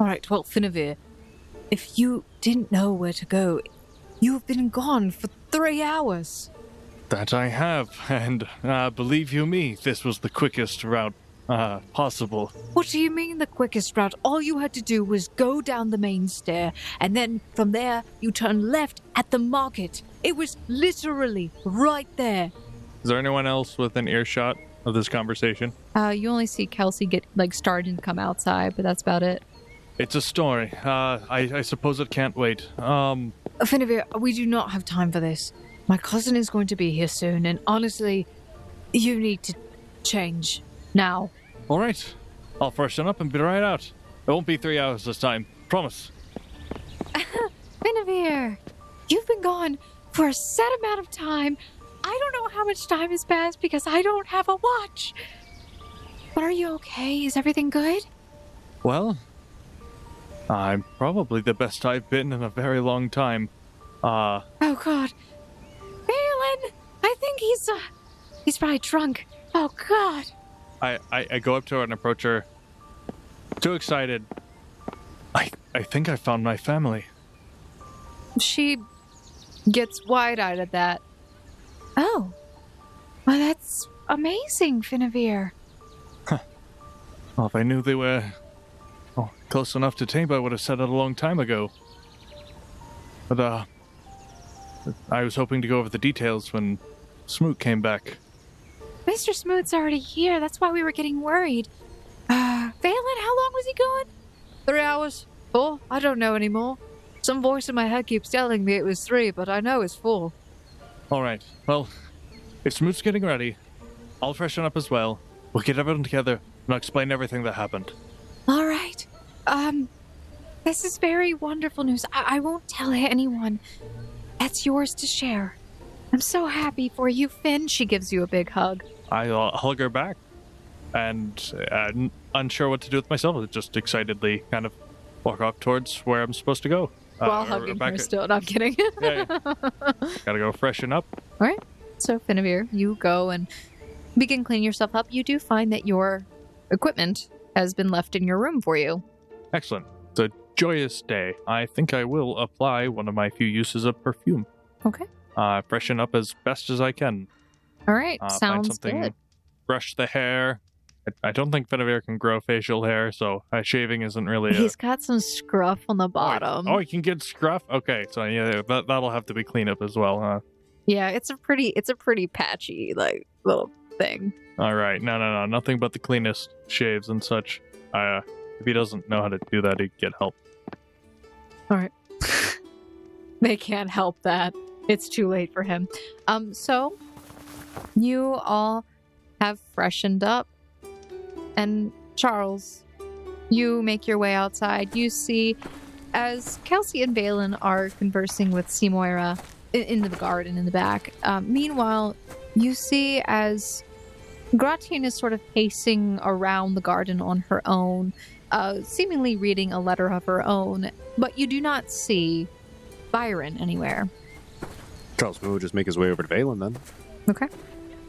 All right, well, Finavir, if you didn't know where to go, you have been gone for three hours. That I have, and, uh, believe you me, this was the quickest route, uh, possible. What do you mean the quickest route? All you had to do was go down the main stair, and then from there, you turn left at the market. It was literally right there. Is there anyone else within earshot of this conversation? Uh, you only see Kelsey get like started and come outside, but that's about it. It's a story. Uh, I, I suppose it can't wait. Um, Finavir, we do not have time for this. My cousin is going to be here soon, and honestly, you need to change now. all right. I'll freshen up and be right out. It won't be three hours this time. Promise. Finavir, you've been gone for a set amount of time. I don't know how much time has passed because I don't have a watch. But are you okay? Is everything good? Well, I'm probably the best I've been in a very long time. Uh, Oh God, Valen! I think he's uh, he's probably drunk. Oh God. I, I, I go up to her and approach her. Too excited. I, I think I found my family. She gets wide-eyed at that. Oh, well, that's amazing, Finavir. Well, if I knew they were oh, close enough to tame, I would have said it a long time ago. But, uh, I was hoping to go over the details when Smoot came back. Mr. Smoot's already here. That's why we were getting worried. Uh, Valen, how long was he gone? Three hours? Four? I don't know anymore. Some voice in my head keeps telling me it was three, but I know it's four. All right. Well, if Smoot's getting ready, I'll freshen up as well. We'll get everyone together and I'll explain everything that happened. All right. Um, this is very wonderful news. I, I won't tell anyone. That's yours to share. I'm so happy for you, Finn. She gives you a big hug. I uh, hug her back, and uh, n- unsure what to do with myself. I Just excitedly kind of walk off towards where I'm supposed to go. Uh, While hugging back her still. No, I'm kidding. Yeah, Gotta go freshen up. All right. So, Finavir, you go and begin cleaning yourself up. You do find that your equipment has been left in your room for you. Excellent. It's a joyous day. I think I will apply one of my few uses of perfume. Okay. Uh, freshen up as best as I can. All right. Uh, Sounds something, good. brush the hair. I, I don't think Finavir can grow facial hair, so uh, shaving isn't really. A, He's got some scruff on the Oh, bottom. Oh, he can get scruff. Okay, so yeah, that that'll have to be cleaned up as well, huh? Yeah, it's a pretty it's a pretty patchy like little thing. All right, no, no, no, nothing but the cleanest shaves and such. Uh, if he doesn't know how to do that, he'd get help. All right, they can't help that. It's too late for him. Um so you all have freshened up and Charles, you make your way outside. You see as Kelsey and Valen are conversing with Seymoura in, in the garden in the back. Um, meanwhile, you see as Gratian is sort of pacing around the garden on her own, uh, seemingly reading a letter of her own, but you do not see Byron anywhere. Charles Smoot would just make his way over to Valen then. Okay.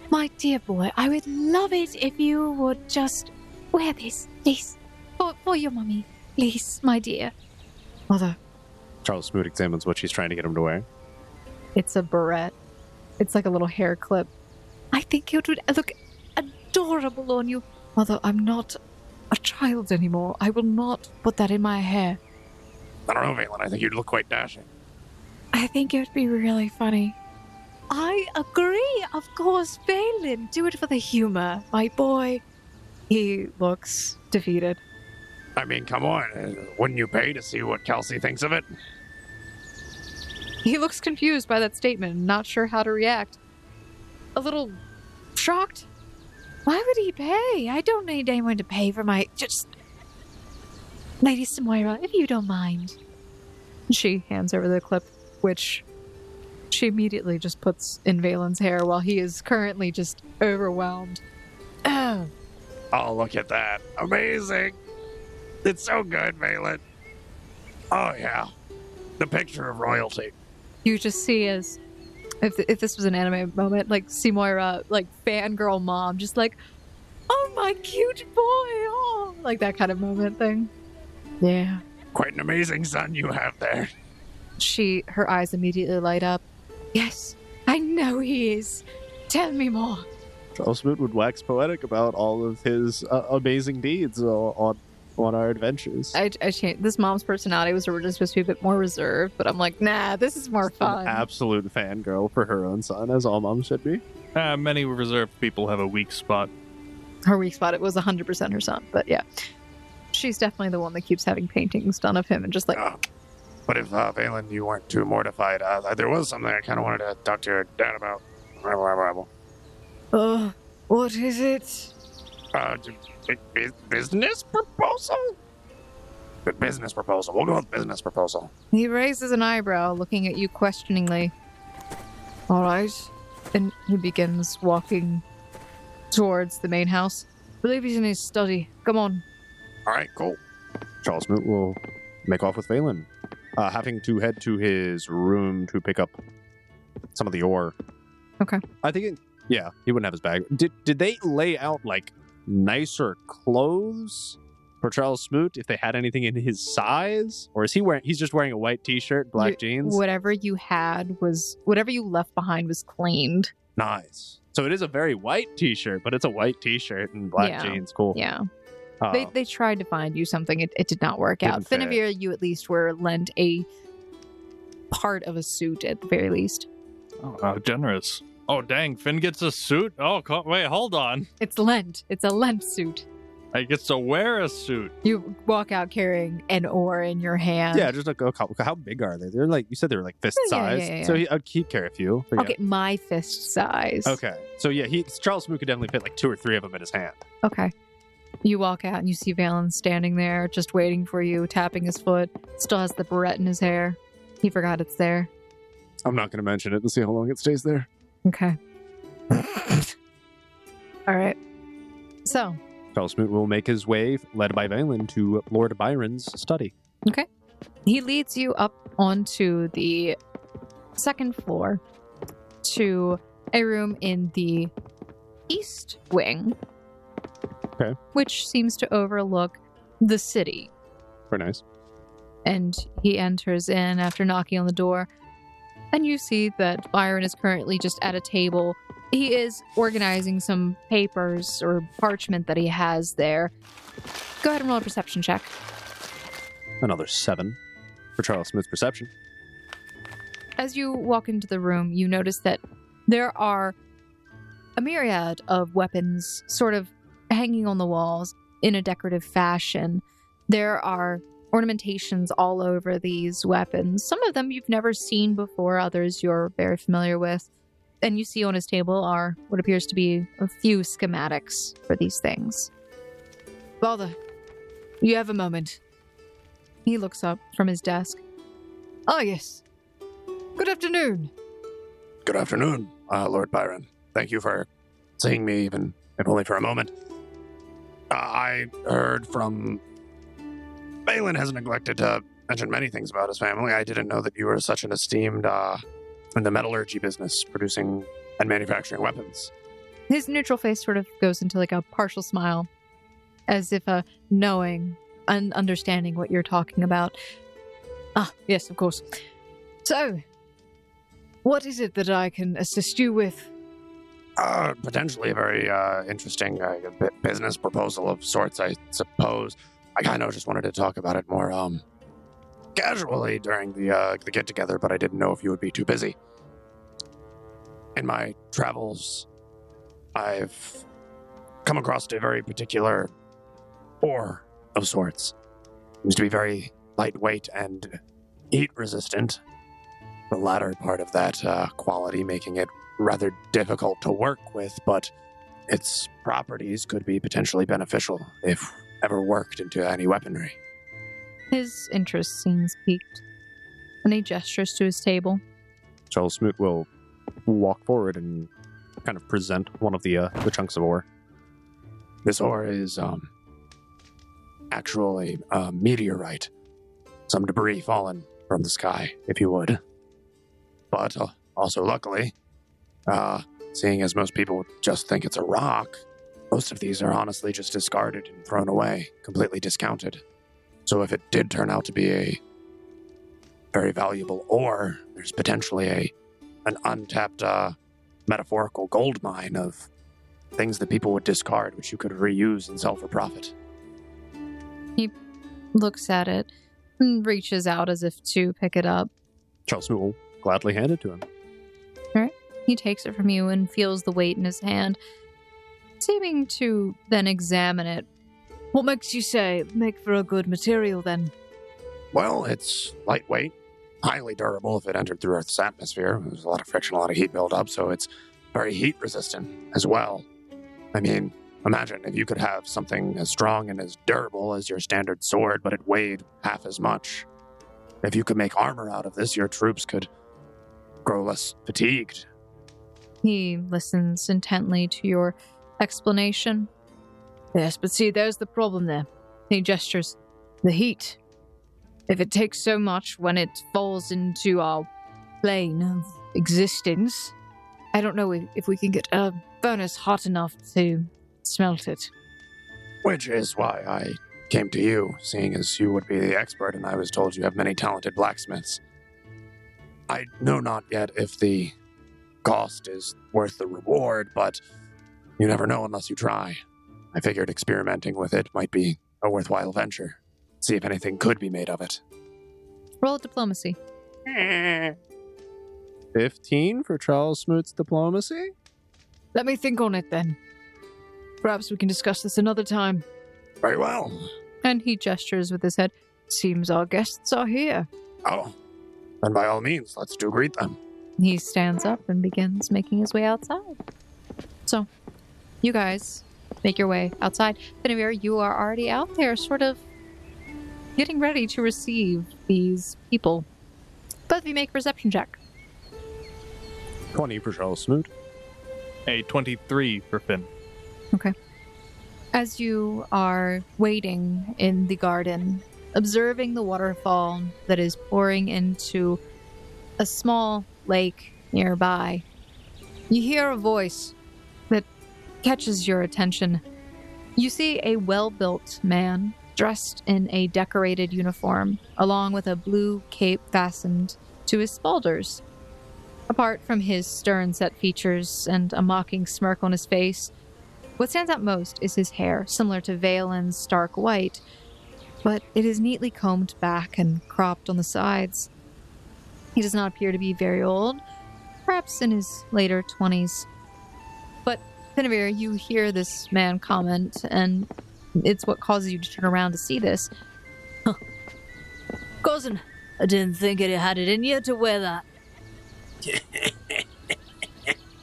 My dear boy, I would love it if you would just wear this, please. For, for your mummy. Please, my dear. Mother. Charles Smoot examines what she's trying to get him to wear. It's a barrette. It's like a little hair clip. I think it would look adorable on you. Mother, I'm not a child anymore. I will not put that in my hair. I don't know, Valen. I think you'd look quite dashing. I think it would be really funny. I agree, of course, Valen. Do it for the humor, my boy. He looks defeated. I mean, come on. uh, Wouldn't you pay to see what Kelsey thinks of it? He looks confused by that statement, not sure how to react. A little shocked. Why would he pay? I don't need anyone to pay for my. Just. Lady Samoira, if you don't mind. She hands over the clip, which she immediately just puts in Valen's hair while he is currently just overwhelmed. Oh, Oh, look at that. Amazing. It's so good, Valen. Oh, yeah. The picture of royalty. You just see as if if this was an anime moment, like Seymoura, like fangirl mom, just like, oh my cute boy, oh, like that kind of moment thing. Yeah. Quite an amazing son you have there. She, her eyes immediately light up. yes. I know he is. Tell me more. Charles Smoot would wax poetic about all of his uh, amazing deeds uh, on on our adventures. I, I changed. This mom's personality was originally supposed to be a bit more reserved, but I'm like, nah, this is more An fun. absolute fangirl for her own son, as all moms should be. Uh, many reserved people have a weak spot. her weak spot, it was 100% her son, but yeah. She's definitely the one that keeps having paintings done of him and just like, Uh, but if, uh, Valen, you weren't too mortified, uh, there was something I kind of wanted to talk to your dad about. Rebel, rebel, rebel. Uh, what is it? Uh, b- bu- business proposal? B- business proposal. We'll go with business proposal. he raises an eyebrow, looking at you questioningly. All right. And he begins walking towards the main house. I believe he's in his study. Come on. All right, cool. Charles Smoot will make off with Valen, uh, having to head to his room to pick up some of the ore. Okay. I think, it, yeah, he wouldn't have his bag. Did did they lay out like nicer clothes for Charles Smoot if they had anything in his size, or is he wearing? He's just wearing a white T-shirt, black You- jeans. Whatever you had was, whatever you left behind was cleaned. Nice. So it is a very white T-shirt, but it's a white T-shirt and black Yeah. jeans. Cool. Yeah. Uh, They, they tried to find you something. It, it did not work out. Didn't. Finavir, you at least were lent a part of a suit at the very least. Oh, how generous. Oh, dang, Finn gets a suit? Oh, co- wait, hold on. It's lent. It's a lent suit. I gets to wear a suit. You walk out carrying an oar in your hand. yeah, just like a couple. How big are they? They're like you said, they were like fist Yeah, yeah, size. yeah, yeah. So he, I'd keep carry a few. but yeah. Okay, my fist size. Okay. So yeah, he Charles Smoot could definitely fit like two or three of them in his hand. Okay. You walk out and you see Valen standing there, just waiting for you, tapping his foot. Still has the barrette in his hair. He forgot it's there. I'm not going to mention it and see how long it stays there. Okay. All right. So, Charles Smoot will make his way, led by Valen, to Lord Byron's study. Okay. He leads you up onto the second floor to a room in the east wing. Okay. Which seems to overlook the city. Very nice. and he enters in after knocking on the door. And you see that Byron is currently just at a table. He is organizing some papers or parchment that he has there. Go ahead and roll a perception check. Another seven for Charles Smoot's perception. As you walk into the room, you notice that there are a myriad of weapons sort of hanging on the walls in a decorative fashion. There are ornamentations all over these weapons. Some of them you've never seen before, others you're very familiar with. And you see on his table are what appears to be a few schematics for these things. Father, you have a moment. He looks up from his desk. Ah, yes. Good afternoon. Good afternoon, uh, Lord Byron. Thank you for seeing me, even if only for a moment. I heard from. Valen has neglected to mention many things about his family. I didn't know that you were such an esteemed uh, in the metallurgy business, producing and manufacturing weapons. His neutral face sort of goes into like a partial smile, as if uh, knowing and understanding what you're talking about. Ah, yes, of course. So, what is it that I can assist you with? Uh, potentially a very uh, interesting uh, business proposal of sorts, I suppose. I kind of just wanted to talk about it more um, casually during the uh, the get together, but I didn't know if you would be too busy. In my travels, I've come across a very particular ore of sorts. Seems to be very lightweight and heat resistant. The latter part of that uh, quality making it rather difficult to work with, but its properties could be potentially beneficial if ever worked into any weaponry. His interest seems piqued, and he gestures to his table. Charles Smoot will walk forward and kind of present one of the uh, the chunks of ore. This ore is um, actually a meteorite, some debris fallen from the sky, if you would. But uh, also, luckily, uh, seeing as most people would just think it's a rock, most of these are honestly just discarded and thrown away, completely discounted. So if it did turn out to be a very valuable ore, there's potentially a an untapped uh, metaphorical gold mine of things that people would discard, which you could reuse and sell for profit. He looks at it and reaches out as if to pick it up. Charles Smoot will gladly hand it to him. He takes it from you and feels the weight in his hand, seeming to then examine it. What makes you say it make for a good material then? Well, it's lightweight, highly durable if it entered through Earth's atmosphere. There's a lot of friction, a lot of heat buildup, so it's very heat resistant as well. I mean, imagine if you could have something as strong and as durable as your standard sword, but it weighed half as much. If you could make armor out of this, your troops could grow less fatigued. He listens intently to your explanation. Yes, but see, there's the problem there. He gestures. The heat. If it takes so much when it falls into our plane of existence, I don't know if, if we can get a furnace hot enough to smelt it. Which is why I came to you, seeing as you would be the expert, and I was told you have many talented blacksmiths. I know not yet if the cost is worth the reward, but you never know unless you try. I figured experimenting with it might be a worthwhile venture. See if anything could be made of it. Roll diplomacy. 15 for Charles Smoot's diplomacy? Let me think on it then. Perhaps we can discuss this another time. Very well. And he gestures with his head. Seems our guests are here. Oh, then by all means, let's do greet them. He stands up and begins making his way outside. So, you guys make your way outside. Finavir, you are already out there, sort of getting ready to receive these people. Both of you make a perception check. 20 for Charles Smoot. A 23 for Finn. Okay. As you are waiting in the garden, observing the waterfall that is pouring into a small lake nearby, you hear a voice that catches your attention. You see a well built man dressed in a decorated uniform, along with a blue cape fastened to his spalders. Apart from his stern set features and a mocking smirk on his face, what stands out most is his hair, similar to Valen's stark white, but it is neatly combed back and cropped on the sides. He does not appear to be very old, perhaps in his later 20s. But, Finavir, you hear this man comment, and it's what causes you to turn around to see this. Cousin, I didn't think it had it in you to wear that.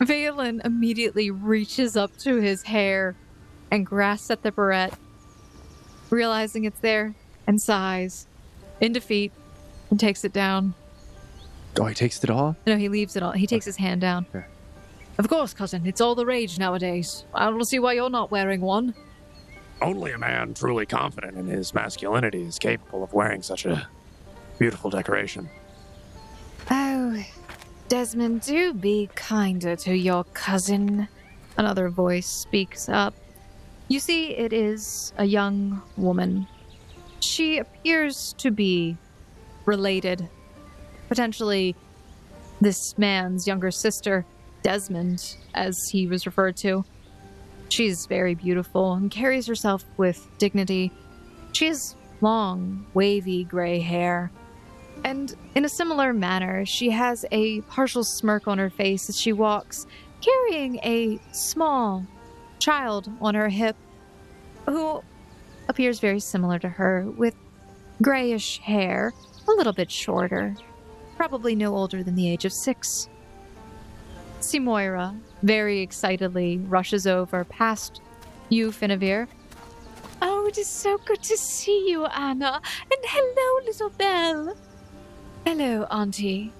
Valen immediately reaches up to his hair and grasps at the barrette, realizing it's there, and sighs in defeat and takes it down. Oh, he takes it off? No, he leaves it all. He takes his hand down. Of course, cousin, it's all the rage nowadays. I don't see why you're not wearing one. Only a man truly confident in his masculinity is capable of wearing such a beautiful decoration. Oh, Desmond, do be kinder to your cousin. Another voice speaks up. You see, it is a young woman. She appears to be related. Potentially this man's younger sister, Desmond, as he was referred to. She's very beautiful and carries herself with dignity. She has long, wavy gray hair. And in a similar manner, she has a partial smirk on her face as she walks, carrying a small child on her hip who appears very similar to her with grayish hair, a little bit shorter, probably no older than the age of six. Simoira very excitedly rushes over past you, Finavir. Oh, it is so good to see you, Anna. And hello, little Belle. Hello, Auntie.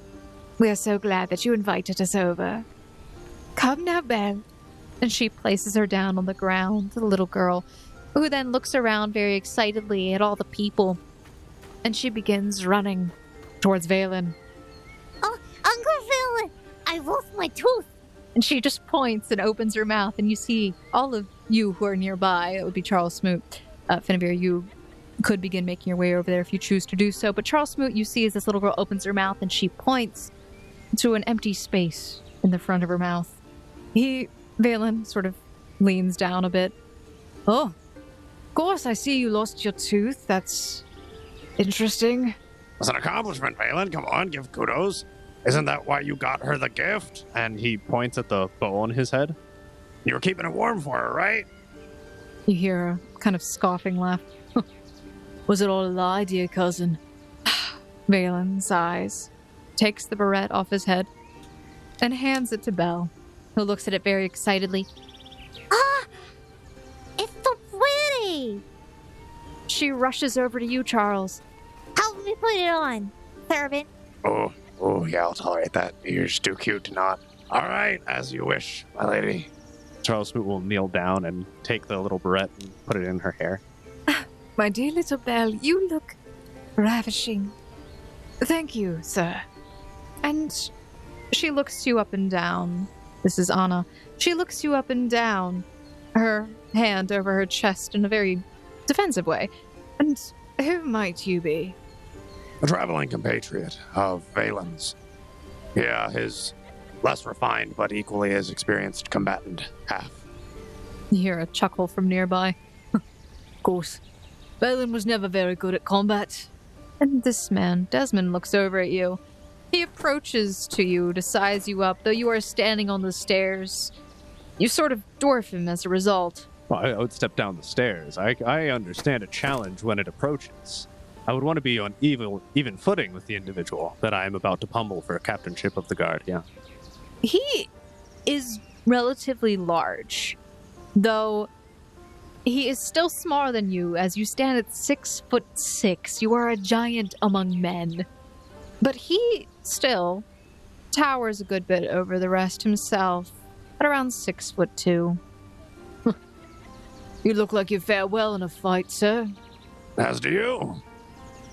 We are so glad that you invited us over. Come now, Belle. And she places her down on the ground, the little girl, who then looks around very excitedly at all the people. And she begins running towards Valen. Uncle Phil, I lost my tooth. And she just points and opens her mouth, and you see all of you who are nearby. It would be Charles Smoot. Uh, Finavir, you could begin making your way over there if you choose to do so. But Charles Smoot, you see as this little girl opens her mouth and she points to an empty space in the front of her mouth. He, Valen, sort of leans down a bit. Oh, of course, I see you lost your tooth. That's interesting. It's an accomplishment, Valen. Come on, give kudos. Isn't that why you got her the gift? And he points at the bow on his head. You were keeping it warm for her, right? You hear a kind of scoffing laugh. Was it all a lie, dear cousin? Valen sighs, takes the barrette off his head, and hands it to Belle, who looks at it very excitedly. Ah, it's so pretty. She rushes over to you, Charles. Help me put it on, servant. Oh, oh, yeah, I'll tolerate that. You're just too cute to not. All right, as you wish, my lady. Charles Smoot will kneel down and take the little barrette and put it in her hair. My dear little Belle, you look ravishing. Thank you, sir. And she looks you up and down. This is Anna. She looks you up and down, her hand over her chest in a very defensive way. And who might you be? A traveling compatriot of Valen's. Yeah, his less refined but equally as experienced combatant half. You hear a chuckle from nearby. Of course. Valen was never very good at combat. And this man, Desmond, looks over at you. He approaches to you to size you up, though you are standing on the stairs. You sort of dwarf him as a result. Well, I I would step down the stairs. I, I understand a challenge when it approaches. I would want to be on even, even footing with the individual that I am about to pummel for a captainship of the guard, yeah. He is relatively large, though he is still smaller than you as you stand at six foot six. You are a giant among men. But he still towers a good bit over the rest himself, at around six foot two. You look like you fare well in a fight, sir. As do you.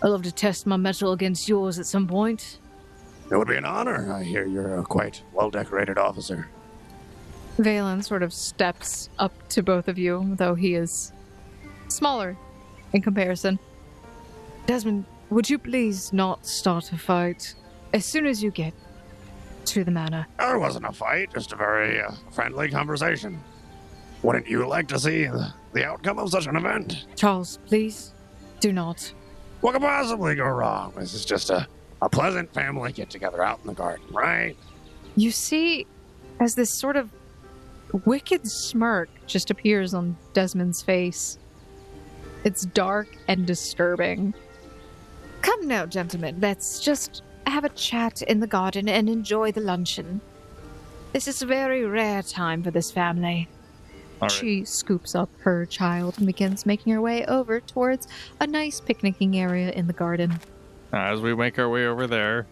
I'd love to test my mettle against yours at some point. It would be an honor. I hear you're a quite well decorated officer. Valen sort of steps up to both of you, though he is smaller in comparison. Desmond, would you please not start a fight as soon as you get to the manor? There wasn't a fight, just a very uh, friendly conversation. Wouldn't you like to see the, the outcome of such an event? Charles, please do not. What could possibly go wrong? This is just a, a pleasant family get together out in the garden, right? You see, as this sort of wicked smirk just appears on Desmond's face. It's dark and disturbing. Come now, gentlemen, let's just have a chat in the garden and enjoy the luncheon. This is a very rare time for this family. All right. She scoops up her child and begins making her way over towards a nice picnicking area in the garden. As we make our way over there,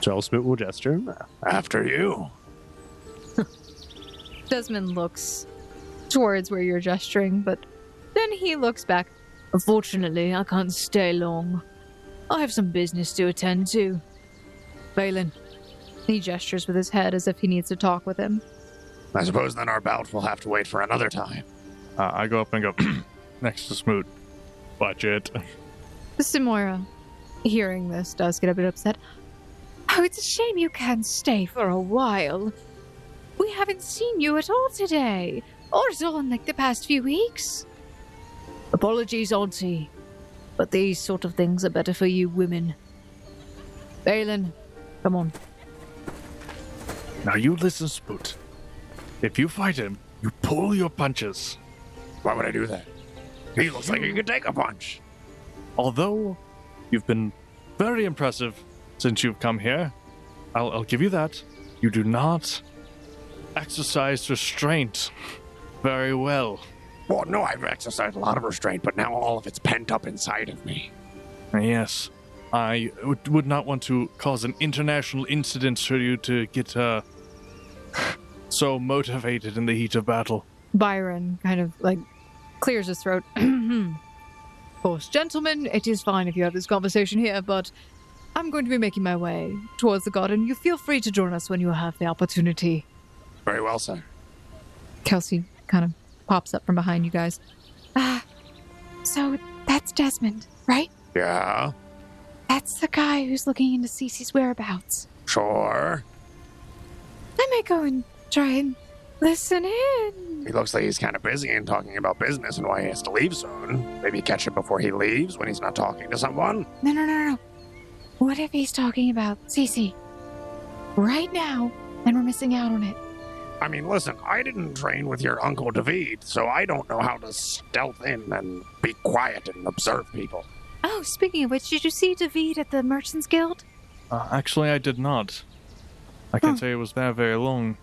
Charles Smoot will gesture. After you. Desmond looks towards where you're gesturing, but then he looks back. Unfortunately, I can't stay long. I have some business to attend to. Valen, He gestures with his head as if he needs to talk with him. I suppose then our bout will have to wait for another time. uh, I go up and go next to Smoot. Budget. Simoira, hearing this, does get a bit upset. Oh, it's a shame you can't stay for a while. We haven't seen you at all today, or at all in like the past few weeks. apologies, Auntie, but these sort of things are better for you women. Valen, come on. Now you listen, Smoot. If you fight him, you pull your punches. Why would I do that? He looks like he could take a punch. Although you've been very impressive since you've come here, I'll, I'll give you that. You do not exercise restraint very well. Well, no, I've exercised a lot of restraint, but now all of it's pent up inside of me. Yes, I would, would not want to cause an international incident for you to get uh, so motivated in the heat of battle. Byron kind of like clears his throat. Of course, gentlemen, it is fine if you have this conversation here, but I'm going to be making my way towards the garden. You feel free to join us when you have the opportunity. Very well, sir. Kelsey kind of pops up from behind you guys. Ah, so that's Desmond, right? Yeah, That's the guy who's looking into Cece's whereabouts. sure. I might go and try and listen in. He looks like he's kind of busy and talking about business and why he has to leave soon. Maybe catch him before he leaves when he's not talking to someone. No, no, no, no. What if he's talking about Cece right now and we're missing out on it? I mean, listen, I didn't train with your Uncle David, so I don't know how to stealth in and be quiet and observe people. Oh, speaking of which, did you see David at the Merchants Guild? Uh, actually, I did not. I can't say it was there very long.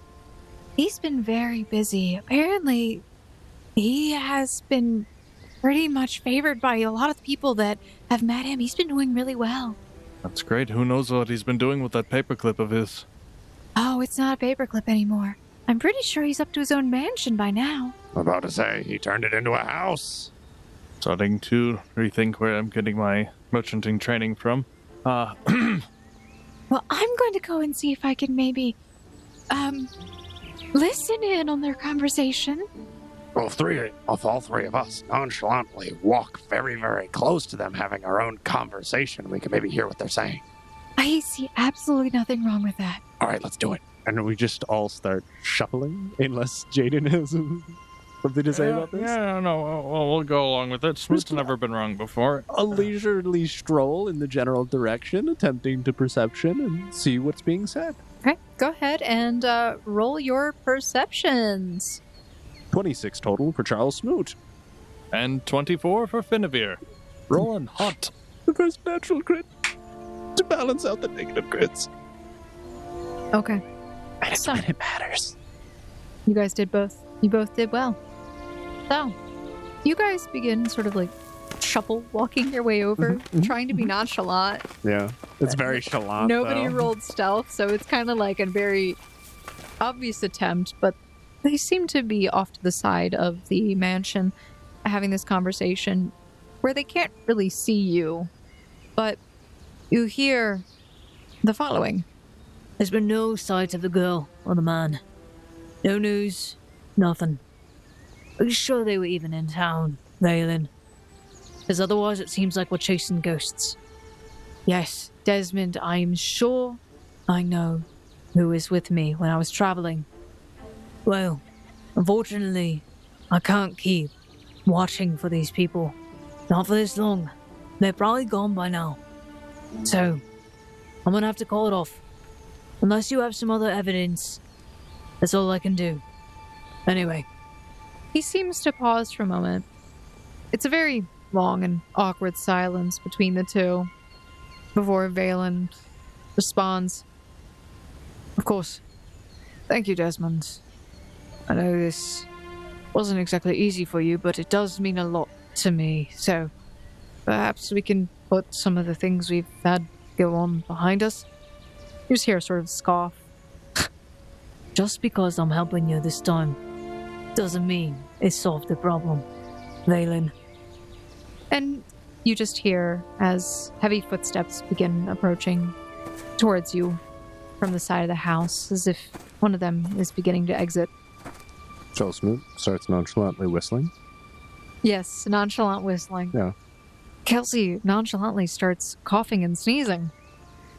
He's been very busy. Apparently, he has been pretty much favored by a lot of the people that have met him. He's been doing really well. That's great. Who knows what he's been doing with that paperclip of his? Oh, it's not a paperclip anymore. I'm pretty sure he's up to his own mansion by now. I'm about to say, he turned it into a house. Starting to rethink where I'm getting my merchanting training from. Uh, Well, I'm going to go and see if I can maybe, um, listen in on their conversation. Well, three of all three of us nonchalantly walk very, very close to them having our own conversation. We can maybe hear what they're saying. I see absolutely nothing wrong with that. All right, let's do it. And we just all start shuffling, unless Jaden has something to say yeah, about this. Yeah, no, well, well, we'll go along with it. Smoot's never been wrong before. A leisurely stroll in the general direction, attempting to perception and see what's being said. Okay, go ahead and uh, roll your perceptions. 26 total for Charles Smoot. And 24 for Finavir. Rolling hot. The first natural crit to balance out the negative crits. Okay, And it's So- when it matters. you guys did both. You both did well. So, you guys begin sort of like shuffle walking your way over, Mm-hmm. trying to be nonchalant. Yeah. It's very chalant. Nobody though. rolled stealth, so it's kind of like a very obvious attempt, but they seem to be off to the side of the mansion having this conversation where they can't really see you, but you hear the following. There's been no sight of the girl or the man. No news, nothing. Are you sure they were even in town, Valen? Because otherwise it seems like we're chasing ghosts. Yes, Desmond, I'm sure I know who was with me when I was traveling. Well, unfortunately, I can't keep watching for these people. Not for this long. They're probably gone by now. So, I'm gonna have to call it off. Unless you have some other evidence, that's all I can do. Anyway, He seems to pause for a moment. It's a very long and awkward silence between the two before Valen responds. Of course. Thank you, Desmond. I know this wasn't exactly easy for you, but it does mean a lot to me, so perhaps we can put some of the things we've had go on behind us. You just hear a sort of scoff. just because I'm helping you this time doesn't mean it solved the problem. Valen, And you just hear as heavy footsteps begin approaching towards you from the side of the house, as if one of them is beginning to exit. Charles Smoot starts nonchalantly whistling. Yes, nonchalant whistling. Yeah. Kelsey nonchalantly starts coughing and sneezing.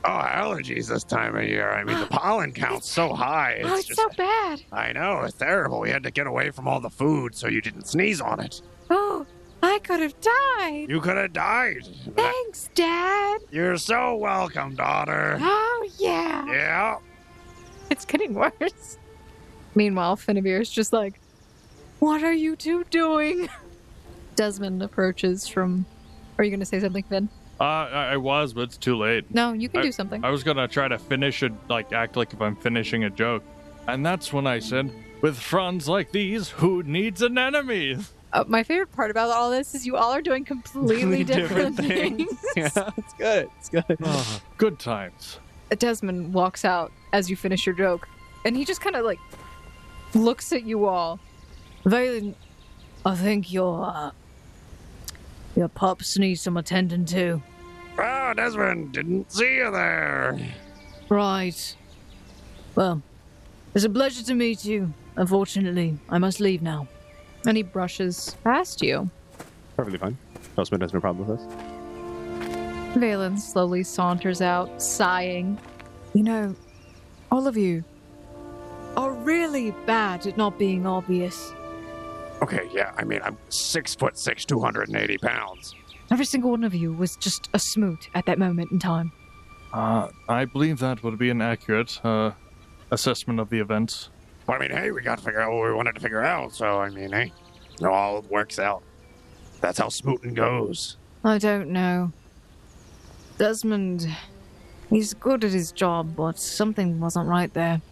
Oh, allergies this time of year. I mean, the pollen count's so high. It's oh, it's just, so bad. I know, it's terrible. We had to get away from all the food so you didn't sneeze on it. Oh, I could have died. You could have died. Thanks, Dad. You're so welcome, daughter. Oh, yeah. Yeah. It's getting worse. Meanwhile, Finavir's just like, What are you two doing? Desmond approaches from. Are you going to say something, Finn? Uh, I, I was, but it's too late. No, you can I- do something. I was gonna try to finish it, like act like if I'm finishing a joke, and that's when I said, "With friends like these, who needs an enemy?" Uh, my favorite part about all this is you all are doing completely different, things. yeah, it's good. It's good. Ah, good times. Desmond walks out as you finish your joke, and he just kind of like looks at you all. Valen, I think your uh, your pups need some attending to. Oh, Desmond, didn't see you there. Right. Well, it's a pleasure to meet you. Unfortunately, I must leave now. And he brushes past you. Perfectly fine. Charles Smoot has no problem with this. Valen slowly saunters out, sighing. You know, all of you are really bad at not being obvious. Okay, yeah, I mean, I'm six foot six, 280 pounds. Every single one of you was just a smoot at that moment in time. Uh, I believe that would be an accurate uh, assessment of the events. Well, I mean, hey, we got to figure out what we wanted to figure out, so, I mean, hey, it all works out. That's how smooting goes. I don't know. Desmond, he's good at his job, but something wasn't right there.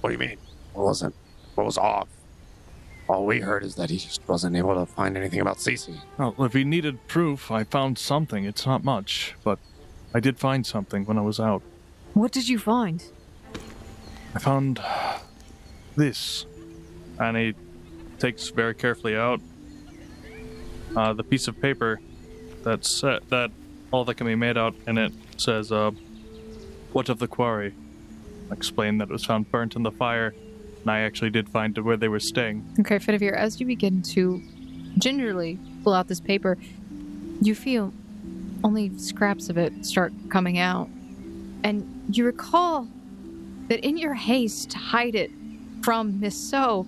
What do you mean? What wasn't? What was off? All we heard is that he just wasn't able to find anything about Cece. Well, if he needed proof, I found something. It's not much, but I did find something when I was out. What did you find? I found this, and he takes very carefully out uh, the piece of paper that's uh, that all that can be made out, and it says, uh, "What of the quarry?" Explain that it was found burnt in the fire, and I actually did find where they were staying. Okay, Finavir, as you begin to gingerly pull out this paper, you feel only scraps of it start coming out. And you recall that in your haste to hide it from Miss So,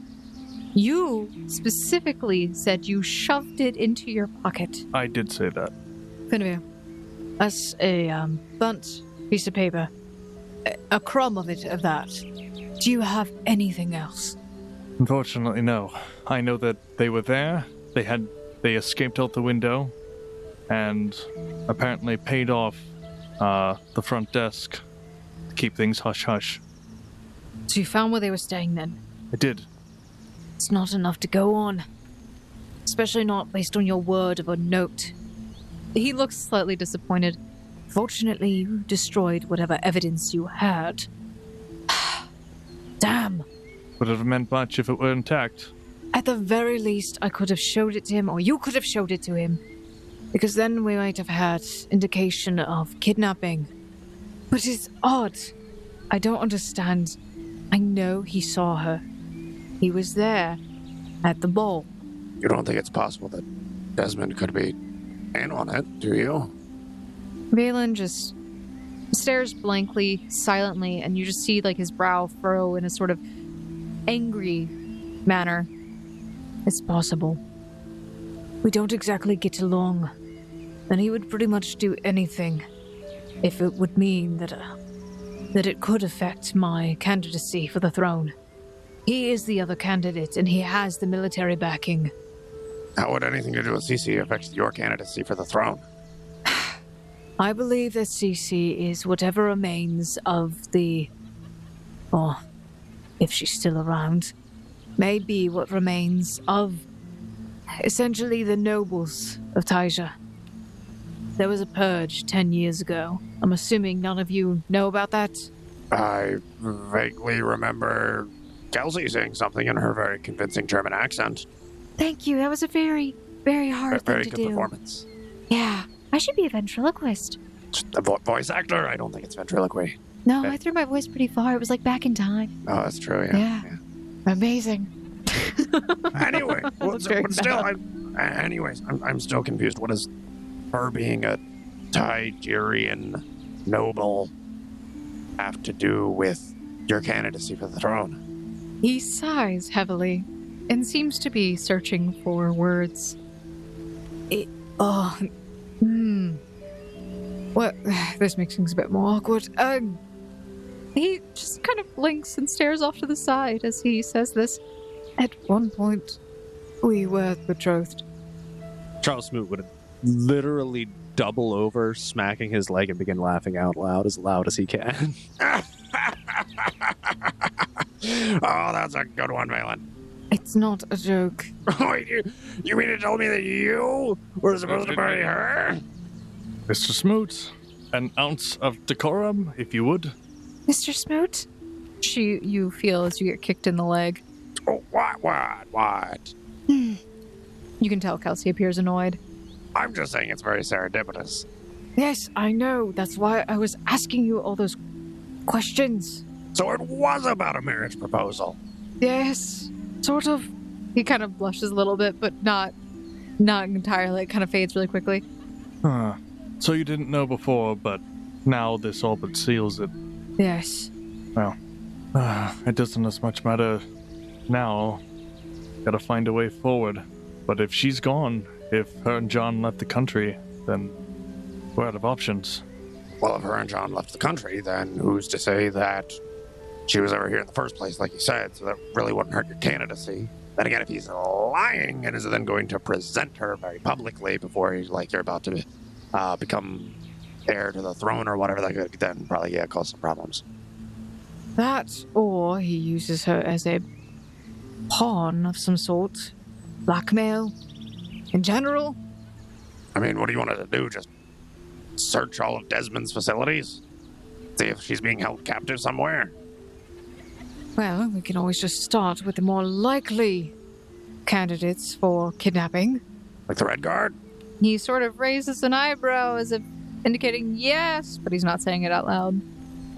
you specifically said you shoved it into your pocket. I did say that. Finavir, That's a um, burnt piece of paper. A, a crumb of it, of that. Do you have anything else? Unfortunately, no. I know that they were there. They had they escaped out the window, and apparently paid off uh, the front desk to keep things hush hush. So you found where they were staying then? I did. It's not enough to go on. Especially not based on your word of a note. He looks slightly disappointed. Fortunately, you destroyed whatever evidence you had. Damn. Would have meant much if it were intact. At the very least, I could have showed it to him, or you could have showed it to him. Because then we might have had indication of kidnapping. But it's odd. I don't understand. I know he saw her. He was there at the ball. You don't think it's possible that Desmond could be in on it, do you? Valen just stares blankly, silently, and you just see like his brow furrow in a sort of angry manner. It's possible. We don't exactly get along. And he would pretty much do anything if it would mean that uh, that it could affect my candidacy for the throne. He is the other candidate and he has the military backing. How would anything to do with Cece affect your candidacy for the throne? I believe that Cece is whatever remains of the or if she's still around, may be what remains of essentially the nobles of Taija. There was a purge ten years ago. I'm assuming none of you know about that. I vaguely remember Kelsey saying something in her very convincing German accent. Thank you. That was a very, very hard A very thing to good performance. Yeah. I should be a ventriloquist. A vo- voice actor? I don't think it's ventriloquy. No, Okay. I threw my voice pretty far. It was like back in time. Oh, that's true. Yeah. Yeah. Amazing. Anyway, well, so- but still, I'm, anyways, I'm, I'm still confused. What does her being a Tigerian noble have to do with your candidacy for the throne? He sighs heavily and seems to be searching for words. Oh, Hmm. What? This makes things a bit more awkward. Um, he just kind of blinks and stares off to the side as he says this. At one point, we were betrothed. Charles Smoot would literally double over, smacking his leg, and begin laughing out loud as loud as he can. oh, that's a good one, Valen. It's not a joke. Wait, oh, you, you mean to tell me that you were supposed to marry her? Mr. Smoot, an ounce of decorum, if you would. Mr. Smoot? She, you feel as you get kicked in the leg. Oh, what, what, what? You can tell Kelsey appears annoyed. I'm just saying it's very serendipitous. yes, I know. That's why I was asking you all those questions. So it was about a marriage proposal. Yes, sort of. He kind of blushes a little bit, but not, not entirely. It kind of fades really quickly. Huh. So you didn't know before, but now this all but seals it. Yes. Well, ah, it doesn't as much matter now. Gotta find a way forward. But if she's gone, if her and John left the country, then we're out of options. Well, if her and John left the country, then who's to say that she was ever here in the first place, like you said? So that really wouldn't hurt your candidacy. Then again, if he's lying and is then going to present her very publicly before he's like you're about to uh, become heir to the throne or whatever, that could then probably yeah cause some problems. That, or he uses her as a pawn of some sort. Blackmail. In general. I mean, what do you want her to do? Just search all of Desmond's facilities, see if she's being held captive somewhere. Well, we can always just start with the more likely candidates for kidnapping. Like the Red Guard? He sort of raises an eyebrow as if indicating yes, but he's not saying it out loud.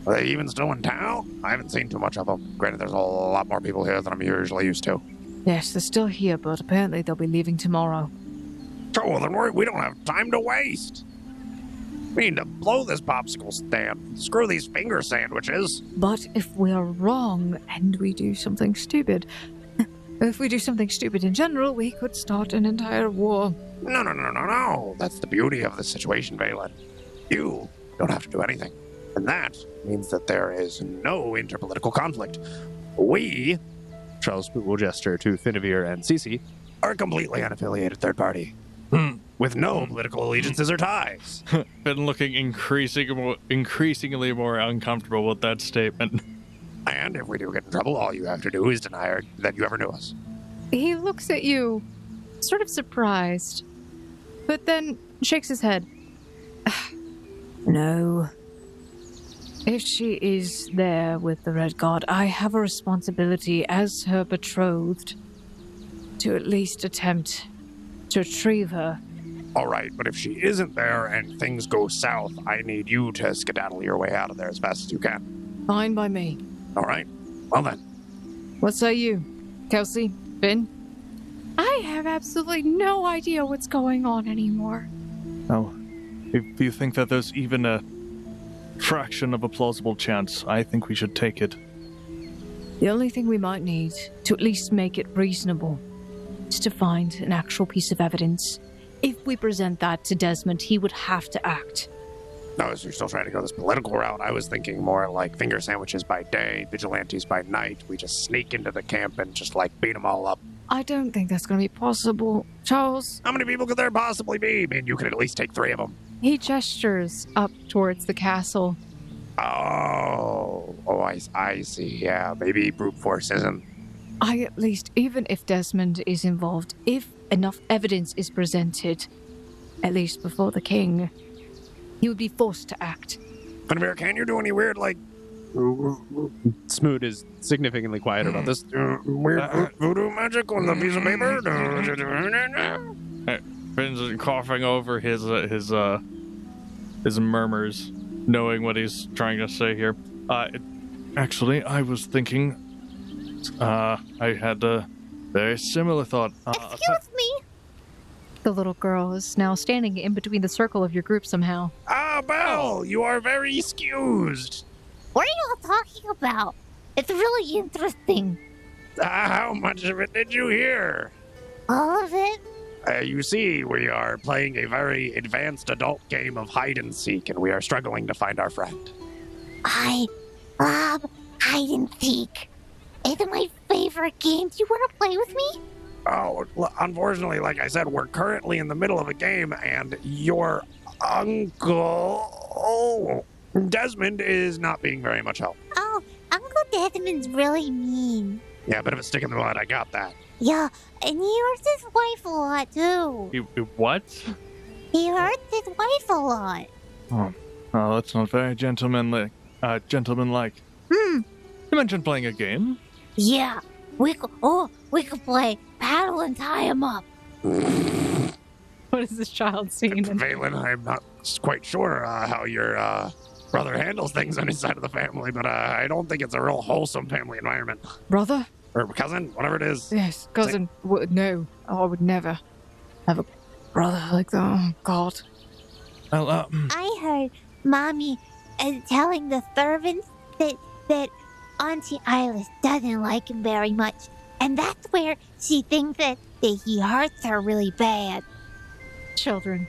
Are they even still in town? I haven't seen too much of them. Granted, there's a lot more people here than I'm usually used to. Yes, they're still here, but apparently they'll be leaving tomorrow. Well, then we're, we don't have time to waste. We need to blow this popsicle stand. Screw these finger sandwiches. But if we're wrong and we do something stupid, if we do something stupid in general, we could start an entire war. No, no, no, no, no. That's the beauty of the situation, Valen. You don't have to do anything. And that means that there is no interpolitical conflict. We Charles will gesture to Finavir and Cece. are a completely unaffiliated third party. With no political allegiances or ties. Been looking increasing increasingly more uncomfortable with that statement. And if we do get in trouble, all you have to do is deny her- that you ever knew us. He looks at you, sort of surprised. but then shakes his head. No. If she is there with the Red Guard, I have a responsibility as her betrothed to at least attempt to retrieve her. All right, but if she isn't there and things go south, I need you to skedaddle your way out of there as fast as you can. Fine by me. All right? Well then. What say you, Kelsey? Finn? I have absolutely no idea what's going on anymore. Oh, if you think that there's even a fraction of a plausible chance, I think we should take it. The only thing we might need to at least make it reasonable is to find an actual piece of evidence. If we present that to Desmond, he would have to act. No, so you're still trying to go this political route. I was thinking more like finger sandwiches by day, vigilantes by night. We just sneak into the camp and just like beat them all up. I don't think that's going to be possible. Charles, How many people could there possibly be? I mean, you could at least take three of them. he gestures up towards the castle. Oh, oh, I, I see. Yeah, maybe brute force isn't. I at least, even if Desmond is involved, if enough evidence is presented, at least before the king, he would be forced to act. Guinevere, can you do any weird like? Smoot is significantly quieter about this. uh, weird vo- voodoo magic on the piece of paper? Finn's coughing over his uh, his uh his murmurs, knowing what he's trying to say here. Uh, it, actually, I was thinking. Uh, I had a very similar thought. Uh, a Excuse me. The little girl is now standing in between the circle of your group somehow. ah, Belle, you are very excused. What are you all talking about? It's really interesting. Ah, how much of it did you hear? All of it? Uh, you see, we are playing a very advanced adult game of hide and seek, and we are struggling to find our friend. I love hide and seek. It's my favorite game. Do you want to play with me? Oh, unfortunately, like I said, we're currently in the middle of a game, and your uncle Desmond is not being very much help. Oh, Uncle Desmond's really mean. Yeah, bit of a stick in the mud. I got that. Yeah, and he hurts his wife a lot too. You, you- what? He hurts his wife a lot. Oh, oh, that's not very gentlemanlike. Uh, gentlemanlike. Hmm. You mentioned playing a game. Yeah, we could. Oh, we could play paddle and tie him up. What is this child seeing? Valen, I'm not quite sure uh, how your uh, brother handles things on his side of the family, but uh, I don't think it's a real wholesome family environment. Brother? Or cousin, whatever it is. Yes, cousin. W- no, I would never have a brother like that. Oh, God. Well, uh, mm, I heard mommy uh, telling the servants that that Auntie Iris doesn't like him very much, and that's where she thinks that, that he hurts her really bad. Children.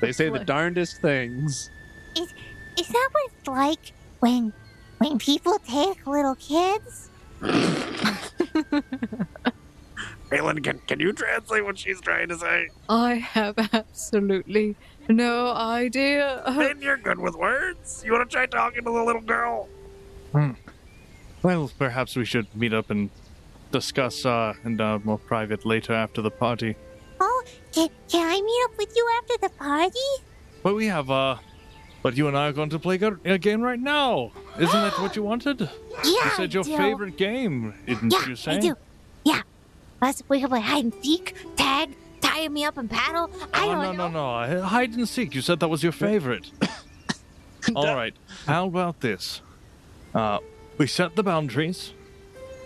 They say the darndest things. Is is that what it's like when when people take little kids? Valen, can, can you translate what she's trying to say? I have absolutely no idea. Then you're good with words. You want to try talking to the little girl? Hmm. Well, perhaps we should meet up and discuss uh, in uh, more private later after the party. Oh, can, can I meet up with you after the party? But we have, uh, but you and I are going to play a game right now. Isn't that what you wanted? Yeah, You said your I do. favorite game, didn't Yeah, you say? I do. Yeah, Let's we can play hide and seek, tag, tie me up and paddle. I oh, don't no, know. no, no. Hide and seek. You said that was your favorite. All right. How about this? Uh, we set the boundaries.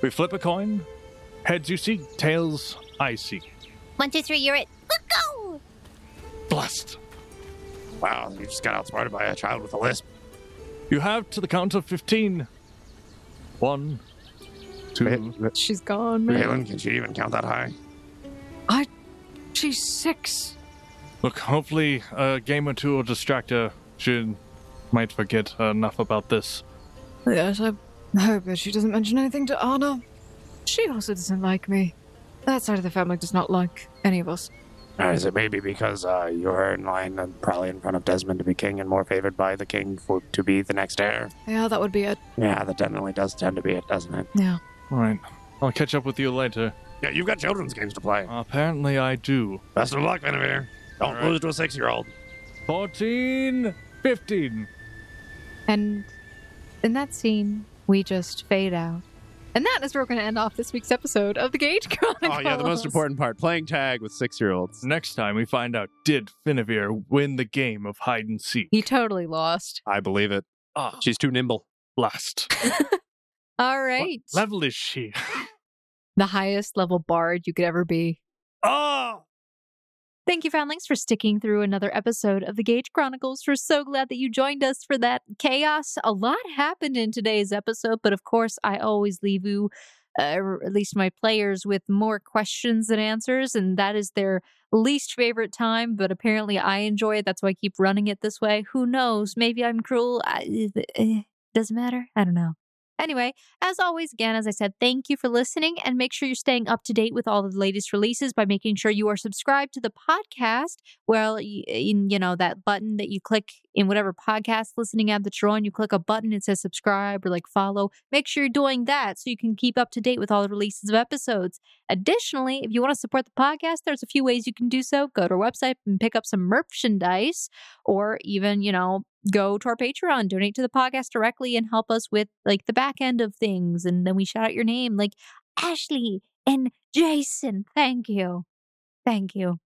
We flip a coin. Heads you seek, tails I seek. One, two, three, you're it. Let's go. Blessed. Wow, you just got outsmarted by a child with a lisp. You have to the count of 15. One, two, She's gone, man. Valen, can she even count that high? I. She's six. Look, hopefully a game or two will distract her. She might forget enough about this. Yes, I hope that she doesn't mention anything to Anna. She also doesn't like me. That side of the family does not like any of us. Or is it maybe because uh, you're in line and probably in front of Desmond to be king and more favored by the king for to be the next heir? Yeah, that would be it. Yeah, that definitely does tend to be it, doesn't it? Yeah. All right. I'll catch up with you later. Yeah, you've got children's games to play. Apparently I do. Best of luck, Guinevere. Don't All right. lose to a six year old. 14, 15. And in that scene, we just fade out. And that is where we're going to end off this week's episode of the Gage Chronicles. Oh yeah, the most important part: playing tag with six-year-olds. Next time we find out did Finavir win the game of hide and seek? He totally lost. I believe it. Ah, She's too nimble. last. All right. What level is she? the highest level bard you could ever be. oh, Thank you, Foundlings, for sticking through another episode of the Gage Chronicles. We're so glad that you joined us for that chaos. A lot happened in today's episode, but of course, I always leave you, uh, or at least my players, with more questions than answers, and that is their least favorite time. But apparently, I enjoy it. That's why I keep running it this way. Who knows? Maybe I'm cruel. I, eh, doesn't matter. I don't know. Anyway, as always, again, as I said, thank you for listening and make sure you're staying up to date with all the latest releases by making sure you are subscribed to the podcast. Well, in, you know, that button that you click in whatever podcast listening app that you're on, you click a button, it says subscribe or like follow. Make sure you're doing that so you can keep up to date with all the releases of episodes. Additionally, if you want to support the podcast, there's a few ways you can do so. Go to our website and pick up some merchandise or even, you know, go to our Patreon, donate to the podcast directly and help us with like the back end of things. And then we shout out your name like Ashley and Jason. Thank you. Thank you.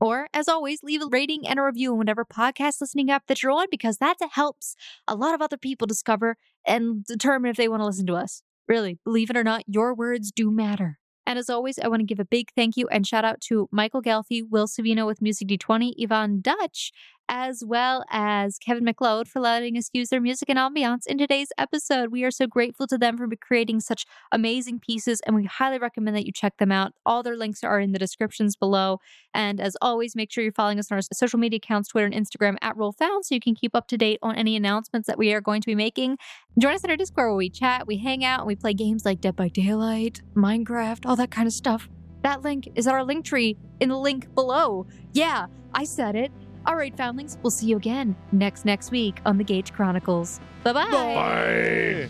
Or, as always, leave a rating and a review on whatever podcast listening app that you're on because that helps a lot of other people discover and determine if they want to listen to us. Really, believe it or not, your words do matter. And as always, I want to give a big thank you and shout out to Michael Gelfi, Will Savino with Music D20, Yvonne Dutch, as well as Kevin MacLeod for letting us use their music and ambiance in today's episode. We are so grateful to them for creating such amazing pieces, and we highly recommend that you check them out. All their links are in the descriptions below. And as always, make sure you're following us on our social media accounts, Twitter and Instagram at RollFound, so you can keep up to date on any announcements that we are going to be making. Join us in our Discord where we chat, we hang out, and we play games like Dead by Daylight, Minecraft, all that kind of stuff. That link is at our link tree in the link below. Yeah, I said it. All right, Foundlings, we'll see you again next next week on the Gage Chronicles. Bye-bye. bye.